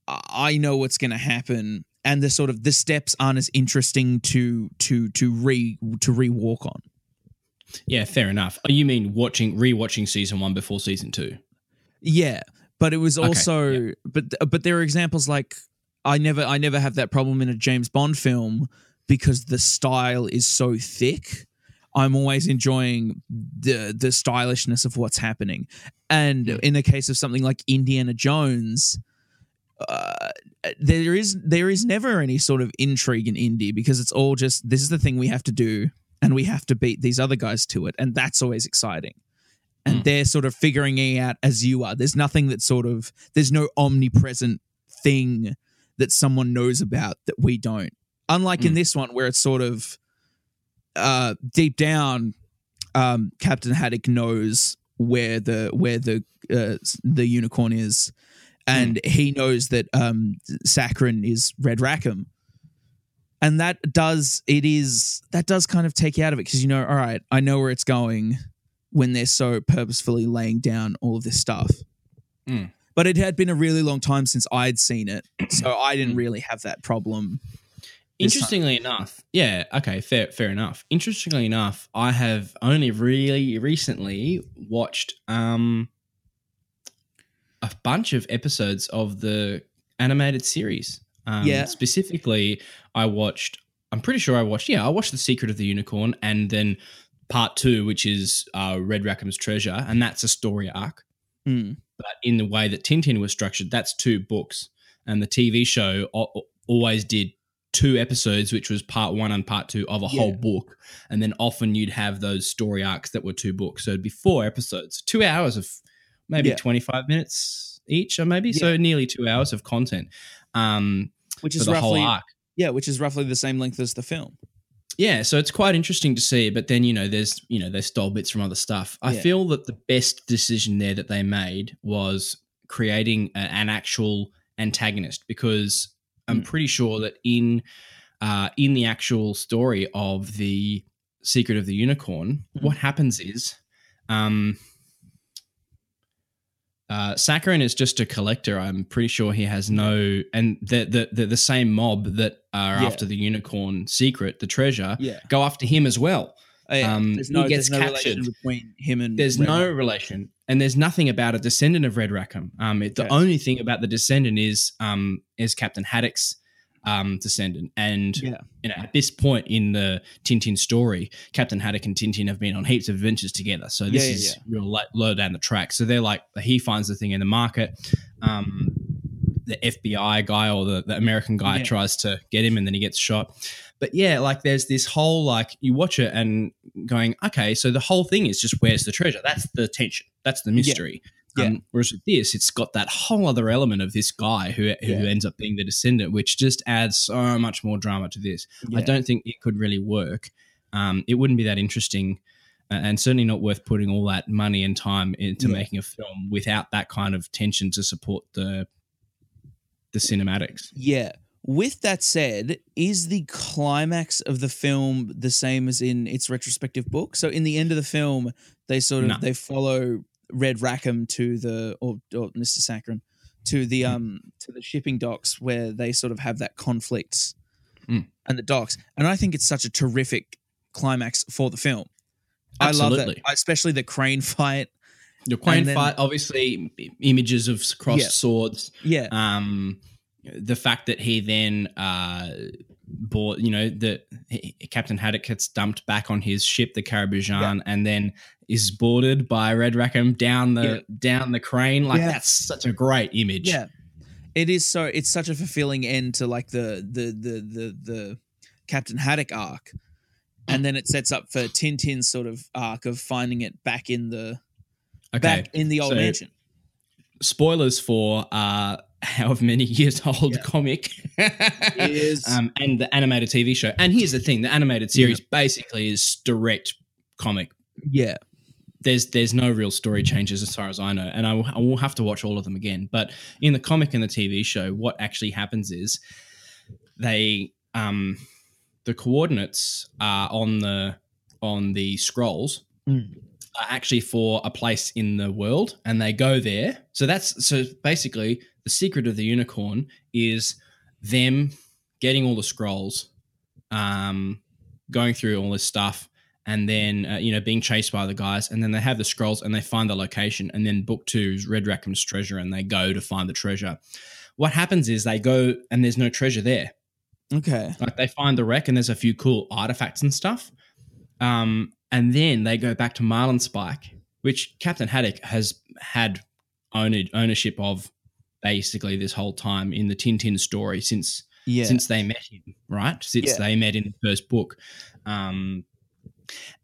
[SPEAKER 1] I know what's going to happen, and the sort of the steps aren't as interesting to to to re to re-walk on.
[SPEAKER 2] Yeah, fair enough. Oh, You mean watching rewatching season one before season two?
[SPEAKER 1] Yeah, but it was
[SPEAKER 2] Okay,
[SPEAKER 1] also but but there are examples like I never I never have that problem in a James Bond film because the style is so thick. I'm always enjoying the the stylishness of what's happening. And in the case of something like Indiana Jones, uh, there is there is never any sort of intrigue in Indy because it's all just this is the thing we have to do and we have to beat these other guys to it and that's always exciting and
[SPEAKER 2] Hmm.
[SPEAKER 1] they're sort of figuring it out as you are there's nothing that sort of there's no omnipresent thing that someone knows about that we don't unlike in
[SPEAKER 2] Hmm.
[SPEAKER 1] this one where it's sort of uh deep down um captain haddock knows where the where the uh, the unicorn is and he knows that um Sakharine is Red Rackham. And that does it is that does kind of take you out of it because you know, all right, I know where it's going when they're so purposefully laying down all of this stuff.
[SPEAKER 2] Mm.
[SPEAKER 1] But it had been a really long time since I'd seen it, so I didn't really have that problem. This time.
[SPEAKER 2] Interestingly enough, yeah, okay, fair, fair enough. Interestingly enough, I have only really recently watched um a bunch of episodes of the animated series. Um,
[SPEAKER 1] Yeah.
[SPEAKER 2] Specifically, I watched. I'm pretty sure I watched. Yeah, I watched The Secret of the Unicorn, and then part two, which is uh, Red Rackham's Treasure, and that's a story arc.
[SPEAKER 1] Hmm.
[SPEAKER 2] But in the way that Tintin was structured, that's two books, and the TV show al- always did two episodes, which was part one and part two of a whole book, and then often you'd have those story arcs that were two books. So it'd be four episodes, two hours of maybe
[SPEAKER 1] Yeah.
[SPEAKER 2] 25 minutes each, or maybe so nearly two hours of content um,
[SPEAKER 1] Which is
[SPEAKER 2] the whole
[SPEAKER 1] roughly
[SPEAKER 2] arc.
[SPEAKER 1] yeah, which is roughly the same length as the film.
[SPEAKER 2] Yeah, so it's quite interesting to see, but then you know, there's you know, they stole bits from other stuff. I feel that the best decision there that they made was creating an actual antagonist because I'm
[SPEAKER 1] Mm.
[SPEAKER 2] pretty sure that in uh, in the actual story of the Secret of the Unicorn,
[SPEAKER 1] Mhm.
[SPEAKER 2] what happens is, um, uh, Sakharine is just a collector. I'm pretty sure he has no, and the the the, the same mob that are
[SPEAKER 1] Yeah.
[SPEAKER 2] after the unicorn secret, the treasure,
[SPEAKER 1] Yeah.
[SPEAKER 2] go after him as well.
[SPEAKER 1] Oh, yeah.
[SPEAKER 2] Um,
[SPEAKER 1] there's
[SPEAKER 2] he
[SPEAKER 1] no,
[SPEAKER 2] gets
[SPEAKER 1] no relation
[SPEAKER 2] captured.
[SPEAKER 1] between him and
[SPEAKER 2] There's no relation, and there's nothing about a descendant of Red Rackham. Um, it, the
[SPEAKER 1] Okay.
[SPEAKER 2] only thing about the descendant is um, is Captain Haddock's um, descendant, and
[SPEAKER 1] Yeah.
[SPEAKER 2] you know, at this point in the Tintin story, Captain Haddock and Tintin have been on heaps of adventures together. So this
[SPEAKER 1] Yeah, yeah,
[SPEAKER 2] is real lo- low down the track. So they're like, he finds the thing in the market. Um, the FBI guy or the, the American guy tries to get him and then he gets shot. But yeah, like there's this whole like you watch it and going, okay, so the whole thing is just where's the treasure? That's the tension. That's the mystery.
[SPEAKER 1] Yeah.
[SPEAKER 2] Um, whereas with this, it's got that whole other element of this guy who, who
[SPEAKER 1] Yeah.
[SPEAKER 2] ends up being the descendant, which just adds so much more drama to this. I don't think it could really work. Um, it wouldn't be that interesting, uh, and certainly not worth putting all that money and time into
[SPEAKER 1] Yeah.
[SPEAKER 2] making a film without that kind of tension to support the the cinematics.
[SPEAKER 1] Yeah. With that said, is the climax of the film the same as in its retrospective book? So in the end of the film, they sort of
[SPEAKER 2] No.
[SPEAKER 1] they follow Red Rackham to the or, or Mr. Sakharine to the
[SPEAKER 2] Hmm.
[SPEAKER 1] um to the shipping docks where they sort of have that conflict
[SPEAKER 2] Mm.
[SPEAKER 1] and the docks. And I think it's such a terrific climax for the film. I love
[SPEAKER 2] Absolutely.
[SPEAKER 1] that, especially the crane fight.
[SPEAKER 2] The
[SPEAKER 1] And then-
[SPEAKER 2] fight, obviously, images of crossed
[SPEAKER 1] Yeah.
[SPEAKER 2] swords.
[SPEAKER 1] Yeah,
[SPEAKER 2] Um, the fact that he then uh, bought, you know, that Captain Haddock gets dumped back on his ship, the Karaboudjan, and then is boarded by Red Rackham down the
[SPEAKER 1] Yeah.
[SPEAKER 2] down the crane. Like
[SPEAKER 1] Yeah.
[SPEAKER 2] that's such a great image.
[SPEAKER 1] Yeah. It is so it's such a fulfilling end to like the the the the the Captain Haddock arc. And then it sets up for Tintin's sort of arc of finding it back in the
[SPEAKER 2] Okay.
[SPEAKER 1] back in the old
[SPEAKER 2] so-
[SPEAKER 1] mansion.
[SPEAKER 2] Spoilers for uh, however many years old
[SPEAKER 1] Yeah.
[SPEAKER 2] comic
[SPEAKER 1] Is-
[SPEAKER 2] um, and the animated TV show. And here's the thing: the animated series basically is direct comic
[SPEAKER 1] Yeah.
[SPEAKER 2] there's there's no real story changes as far as I know, and I will, I will have to watch all of them again. But in the comic and the TV show, what actually happens is they um the coordinates are on the on the scrolls
[SPEAKER 1] Mm.
[SPEAKER 2] are actually for a place in the world, and they go there. So that's so basically the secret of the unicorn is them getting all the scrolls, um, going through all this stuff, and then uh, you know being chased by the guys, and then they have the scrolls and they find the location, and then book two is Red Rackham's treasure, and they go to find the treasure. What happens is they go and there's no treasure there.
[SPEAKER 1] Okay.
[SPEAKER 2] Like they find the wreck and there's a few cool artifacts and stuff. Um, and then they go back to Marlinspike, which Captain Haddock has had owned, ownership of basically this whole time in the Tintin story since
[SPEAKER 1] Yeah.
[SPEAKER 2] since they met him, right? Since
[SPEAKER 1] Yeah.
[SPEAKER 2] they met in the first book. Um,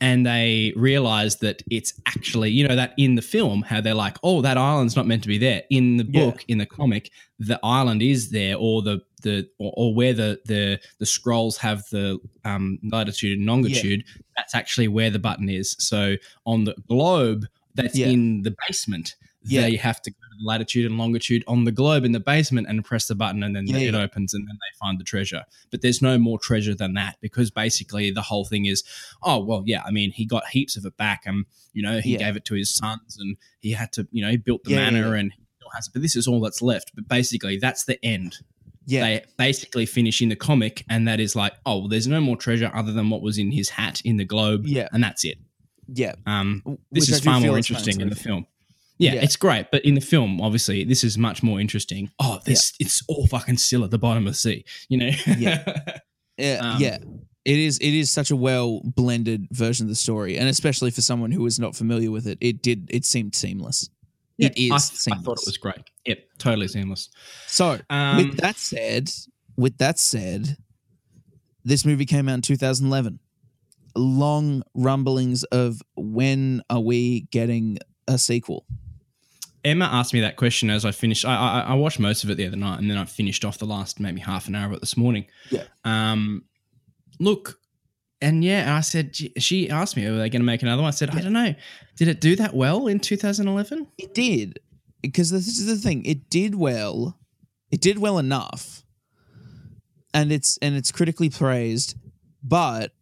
[SPEAKER 2] and they realize that it's actually, you know, that in the film, how they're like, oh, that island's not meant to be there. In the
[SPEAKER 1] Yeah.
[SPEAKER 2] book, in the comic, the island is there, or the the or, or where the the the scrolls have the um, latitude and longitude. That's actually where the button is. So on the globe, that's
[SPEAKER 1] Yeah.
[SPEAKER 2] in the basement.
[SPEAKER 1] Yeah.
[SPEAKER 2] They have to go to the latitude and longitude on the globe in the basement and press the button, and then
[SPEAKER 1] Yeah,
[SPEAKER 2] it
[SPEAKER 1] yeah.
[SPEAKER 2] opens, and then they find the treasure. But there's no more treasure than that because basically the whole thing is, oh well, yeah. I mean, he got heaps of it back, and you know he
[SPEAKER 1] Yeah.
[SPEAKER 2] gave it to his sons, and he had to, you know, he built the manor, and he still has it. But this is all that's left. But basically, that's the end.
[SPEAKER 1] yeah.
[SPEAKER 2] They basically finish in the comic, and that is like, oh, well, there's no more treasure other than what was in his hat in the globe,
[SPEAKER 1] Yeah.
[SPEAKER 2] and that's it.
[SPEAKER 1] yeah.
[SPEAKER 2] Um, this
[SPEAKER 1] I
[SPEAKER 2] is far more interesting in the film. Yeah,
[SPEAKER 1] Yeah.
[SPEAKER 2] it's great, but in the film, obviously, this is much more interesting. Oh, this it's all fucking still at the bottom of the sea, you know.
[SPEAKER 1] Yeah. Yeah,
[SPEAKER 2] Um,
[SPEAKER 1] yeah. It is it is such a well blended version of the story, and especially for someone who is not familiar with it, it did it seemed seamless. it is
[SPEAKER 2] I, I thought it was great. Yep, totally seamless.
[SPEAKER 1] So,
[SPEAKER 2] Um,
[SPEAKER 1] with that said, with that said, this movie came out in 2011. Long rumblings of when are we getting a sequel?
[SPEAKER 2] Emma asked me that question as I finished. I, I, I watched most of it the other night, and then I finished off the last maybe half an hour of it this morning.
[SPEAKER 1] Yeah.
[SPEAKER 2] Um, look, and yeah, I said she asked me, "Are they going to make another one?" I said, "I don't know. Did it do that well in 2011?"
[SPEAKER 1] It did, because this is the thing. It did well. It did well enough, and it's and it's critically praised. But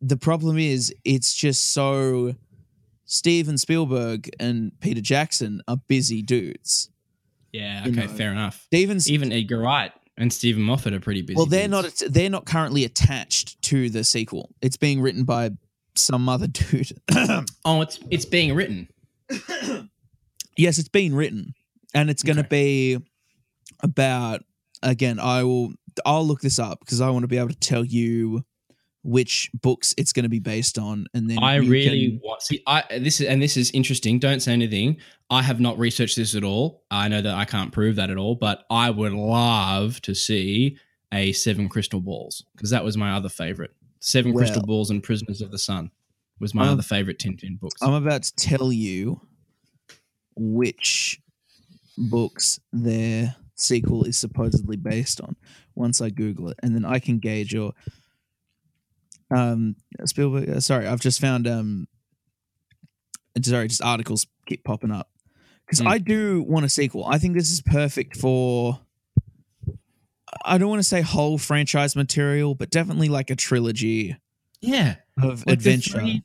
[SPEAKER 1] the problem is, it's just so. Steven Spielberg and Peter Jackson are busy dudes.
[SPEAKER 2] Yeah.
[SPEAKER 1] You
[SPEAKER 2] Okay.
[SPEAKER 1] know,
[SPEAKER 2] fair enough.
[SPEAKER 1] Steven's
[SPEAKER 2] Even Edgar Wright and Steven Moffat are pretty busy.
[SPEAKER 1] well, they're
[SPEAKER 2] dudes.
[SPEAKER 1] not. They're not currently attached to the sequel. It's being written by some other dude.
[SPEAKER 2] Oh, it's it's being written.
[SPEAKER 1] Yes, it's being written, and it's going to be about. Again, I will. I'll look this up because I want to be able to tell you which books it's going to be based on, and then
[SPEAKER 2] I really
[SPEAKER 1] can-
[SPEAKER 2] want see I this is and this is interesting. Don't say anything. I have not researched this at all. I know that I can't prove that at all, but I would love to see a Seven Crystal Balls because that was my other favorite. Seven Crystal Balls and Prisoners of the Sun was my
[SPEAKER 1] Um,
[SPEAKER 2] other favorite Tintin books.
[SPEAKER 1] I'm about to tell you which books their sequel is supposedly based on once I Google it, and then I can gauge your. Um, Spielberg. uh, Sorry, I've just found. Um, sorry, just articles keep popping up because
[SPEAKER 2] Hmm.
[SPEAKER 1] I do want a sequel. I think this is perfect for. I don't want to say whole franchise material, but definitely like a trilogy
[SPEAKER 2] yeah,
[SPEAKER 1] of
[SPEAKER 2] Like
[SPEAKER 1] adventure.
[SPEAKER 2] three-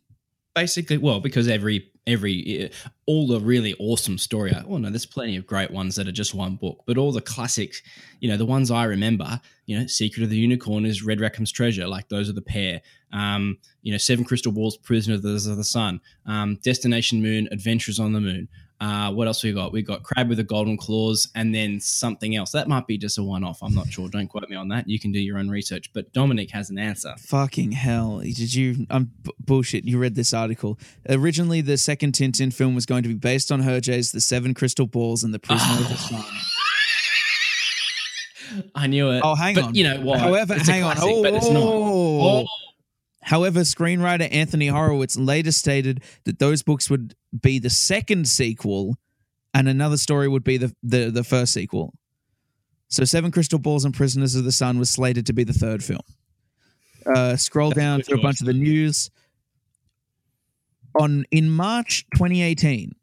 [SPEAKER 2] basically, well, because every every all the really awesome story. Well, no, there's plenty of great ones that are just one book, but all the classics, you know, the ones I remember, you know, Secret of the Unicorn is Red Rackham's Treasure, like those are the pair. Um, you know, Seven Crystal Balls, Prisoner of the, of the Sun, um, Destination Moon, Adventures on the Moon. Uh, what else we got? We got Crab with the Golden Claws, and then something else. That might be just a one-off. I'm not sure. Don't quote me on that. You can do your own research. But Dominic has an answer.
[SPEAKER 1] Fucking hell! Did you? I'm b- bullshit. You read this article. Originally, the second Tintin film was going to be based on Hergé's *The Seven Crystal Balls* and *The Prisoner of the Sun*.
[SPEAKER 2] I knew it.
[SPEAKER 1] Oh, hang
[SPEAKER 2] but
[SPEAKER 1] on.
[SPEAKER 2] You know what?
[SPEAKER 1] However,
[SPEAKER 2] It's a
[SPEAKER 1] hang on. Oh,
[SPEAKER 2] but it's not. Oh,
[SPEAKER 1] However, screenwriter Anthony Horowitz later stated that those books would be the second sequel, and another story would be the the, the first sequel. So, Seven Crystal Balls and Prisoners of the Sun was slated to be the third film. Uh, scroll
[SPEAKER 2] That's
[SPEAKER 1] down through a bunch of the news. On in March 2018,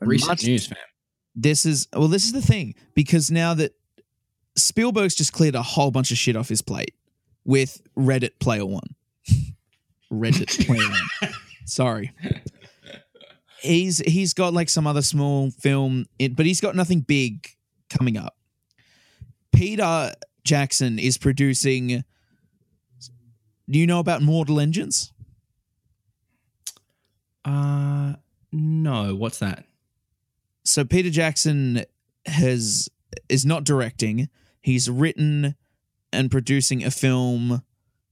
[SPEAKER 2] recent
[SPEAKER 1] March-
[SPEAKER 2] news, fam.
[SPEAKER 1] this is well this is the thing because now that spielberg's just cleared a whole bunch of shit off his plate with reddit player one reddit player one sorry he's he's got like some other small film in, but he's got nothing big coming up peter jackson is producing do you know about mortal engines
[SPEAKER 2] Uh, no. What's that?
[SPEAKER 1] so Peter Jackson has is not directing. He's written and producing a film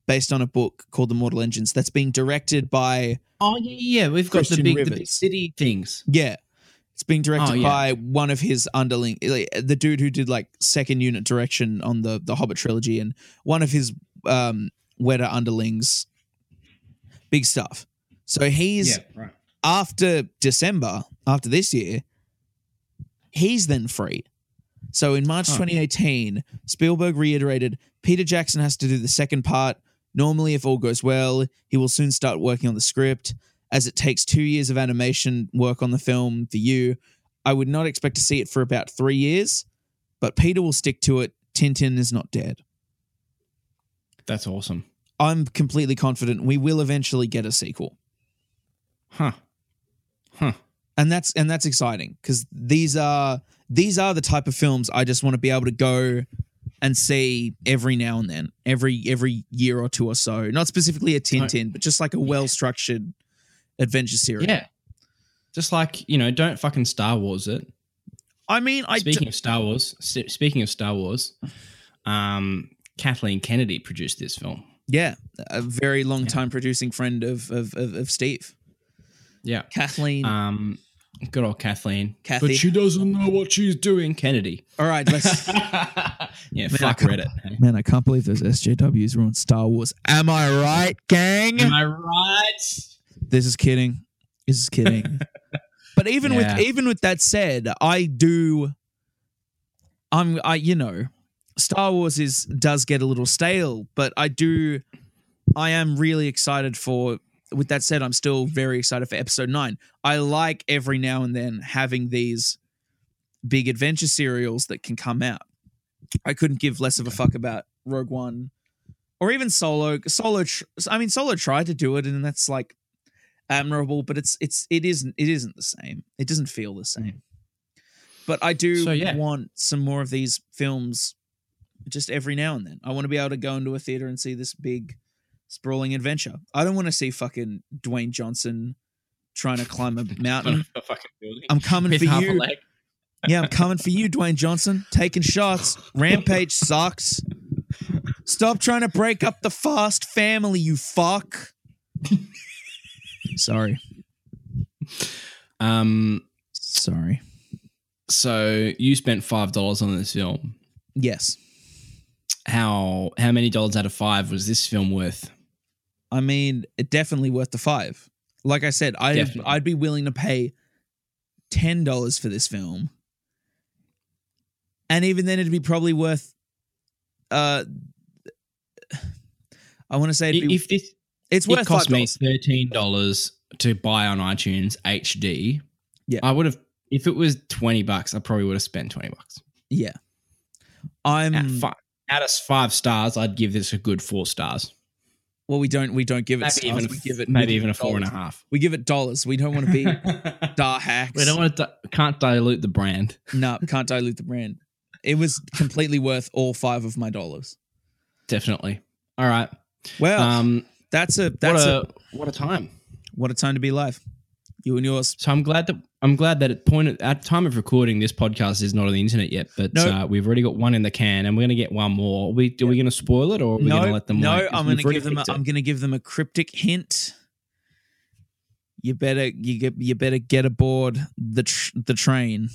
[SPEAKER 1] based on a book called The Mortal Engines that's being directed by
[SPEAKER 2] Oh yeah, yeah. We've got
[SPEAKER 1] Christian
[SPEAKER 2] the big, the big city things.
[SPEAKER 1] yeah. It's being directed
[SPEAKER 2] Oh, yeah.
[SPEAKER 1] by one of his underling like, the dude who did like second unit direction on the the Hobbit trilogy and one of his um Weta underlings big stuff. So he's
[SPEAKER 2] right.
[SPEAKER 1] after December, after this year, he's then free. So in March
[SPEAKER 2] Huh.
[SPEAKER 1] 2018, Spielberg reiterated Peter Jackson has to do the second part. Normally, if all goes well, he will soon start working on the script. As it takes two years of animation work on the film for you, I would not expect to see it for about three years, but Peter will stick to it. Tintin is not dead.
[SPEAKER 2] That's awesome.
[SPEAKER 1] I'm completely confident we will eventually get a sequel.
[SPEAKER 2] Huh. Huh.
[SPEAKER 1] and that's and that's exciting because these are these are the type of films I just want to be able to go and see every now and then, every every year or two or so. Not specifically a Tintin, but just like a well structured adventure series.
[SPEAKER 2] Yeah. Just like you know, don't fucking Star Wars it.
[SPEAKER 1] I mean, I
[SPEAKER 2] speaking of Star Wars, speaking of Star Wars, um, Kathleen Kennedy produced this film.
[SPEAKER 1] yeah, a very long time producing friend of of of, of Steve,
[SPEAKER 2] Yeah.
[SPEAKER 1] Kathleen.
[SPEAKER 2] Um, good old Kathleen.
[SPEAKER 1] Kathy.
[SPEAKER 2] But she doesn't know what she's doing. Kennedy.
[SPEAKER 1] All right, let's.
[SPEAKER 2] yeah,
[SPEAKER 1] I
[SPEAKER 2] fuck Reddit. hey?
[SPEAKER 1] Man, I can't believe those SJWs ruined Star Wars. Am I right, gang?
[SPEAKER 2] Am I right?
[SPEAKER 1] This is kidding. This is kidding. but even
[SPEAKER 2] Yeah.
[SPEAKER 1] with even with that said, I do. I'm I you know, Star Wars is does get a little stale, but I do. I am really excited for. With that said, I'm still very excited for Episode Nine. I like every now and then having these big adventure serials that can come out. I couldn't give less of a fuck about Rogue One or even Solo. Solo, tr- I mean, Solo tried to do it, and that's like admirable, but it's it's it isn't it isn't the same. It doesn't feel the same. Mm-hmm. But I do
[SPEAKER 2] So, yeah.
[SPEAKER 1] want some more of these films just every now and then. I want to be able to go into a theater and see this big sprawling adventure. I don't want to see fucking Dwayne Johnson trying to climb a mountain.
[SPEAKER 2] A fucking building.
[SPEAKER 1] I'm coming
[SPEAKER 2] with
[SPEAKER 1] for you.
[SPEAKER 2] leg.
[SPEAKER 1] Yeah, I'm coming for you, Dwayne Johnson. Taking shots. Rampage sucks. Stop trying to break up the fast family, you fuck. Sorry.
[SPEAKER 2] Um.
[SPEAKER 1] Sorry.
[SPEAKER 2] So you spent five dollars on this film.
[SPEAKER 1] Yes.
[SPEAKER 2] How how many dollars out of five was this film worth?
[SPEAKER 1] I mean, it definitely worth the five. Like I said, I'd. I'd be willing to pay $10 for this film. And even then, it'd be probably worth. Uh, I want to say it'd be,
[SPEAKER 2] If this
[SPEAKER 1] it's
[SPEAKER 2] it
[SPEAKER 1] worth
[SPEAKER 2] cost
[SPEAKER 1] $5.
[SPEAKER 2] me thirteen dollars to buy on iTunes HD.
[SPEAKER 1] Yeah.
[SPEAKER 2] I would have. If it was twenty bucks, I probably would have spent twenty bucks.
[SPEAKER 1] Yeah. I'm
[SPEAKER 2] At fi- out of five stars, I'd give this a good four stars.
[SPEAKER 1] Well. We don't. We don't give it.
[SPEAKER 2] Maybe
[SPEAKER 1] stars,
[SPEAKER 2] even
[SPEAKER 1] we give it.
[SPEAKER 2] maybe even a four and a half.
[SPEAKER 1] We give it dollars. We don't want to be star hacks.
[SPEAKER 2] We don't want to. Can't dilute the brand.
[SPEAKER 1] No, can't dilute the brand. It was completely worth all five of my dollars.
[SPEAKER 2] Definitely. All right.
[SPEAKER 1] Well,
[SPEAKER 2] Um.
[SPEAKER 1] that's a
[SPEAKER 2] What
[SPEAKER 1] that's a,
[SPEAKER 2] a what a time.
[SPEAKER 1] what a time to be alive. You and yours.
[SPEAKER 2] So I'm glad that I'm glad that at point at time of recording, this podcast is not on the internet yet, but
[SPEAKER 1] No.
[SPEAKER 2] uh, we've already got one in the can, and we're going to get one more. Are we are we going to spoil it, or are we going to let them?
[SPEAKER 1] no.
[SPEAKER 2] wait?
[SPEAKER 1] I'm going to give them. I'm going to give them a cryptic hint. You better you get you better get aboard the tr- the train.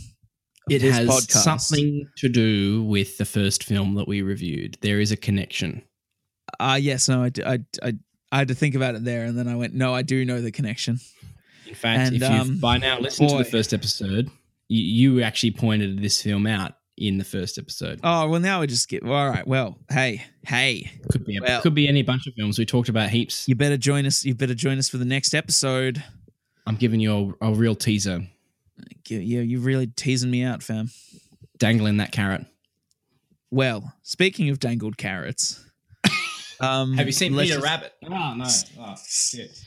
[SPEAKER 2] It has
[SPEAKER 1] podcast.
[SPEAKER 2] something to do with the first film that we reviewed. There is a connection.
[SPEAKER 1] Ah, yes. No, I I I had to think about it there, and then I went, no, I do know the connection.
[SPEAKER 2] In fact,
[SPEAKER 1] And,
[SPEAKER 2] if you've
[SPEAKER 1] um,
[SPEAKER 2] by now listened to the first episode, you, you actually pointed this film out in the first episode.
[SPEAKER 1] Oh well, now we just get. All right. Well, hey, hey,
[SPEAKER 2] could be a,
[SPEAKER 1] well-
[SPEAKER 2] could be any bunch of films. We talked about heaps.
[SPEAKER 1] you better join us. You better join us for the next episode.
[SPEAKER 2] I'm giving you a, a real teaser,
[SPEAKER 1] You, you, you really teasing me out, fam.
[SPEAKER 2] dangling that carrot.
[SPEAKER 1] Well, speaking of dangled carrots, um, let's just-
[SPEAKER 2] Rabbit? Oh no! Oh shit!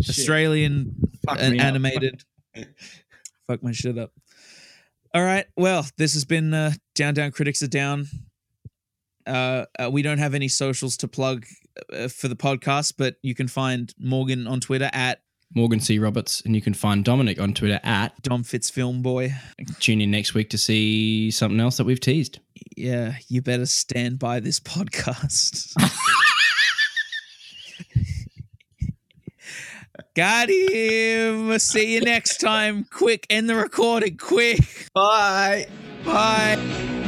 [SPEAKER 1] Australian
[SPEAKER 2] Fuck
[SPEAKER 1] an animated. Fuck my shit up. All right. Well, this has been uh, Down Down Critics are Down. Uh, uh, we don't have any socials to plug uh, for the podcast, but you can find Morgan on Twitter at
[SPEAKER 2] Morgan C. Roberts, and you can find Dominic on Twitter at.
[SPEAKER 1] Dom Fitz Film Boy.
[SPEAKER 2] Tune in next week to see something else that we've teased.
[SPEAKER 1] Yeah, you better stand by this podcast. Got him. See you next time. Quick, end the recording. Quick.
[SPEAKER 2] Bye.
[SPEAKER 1] Bye.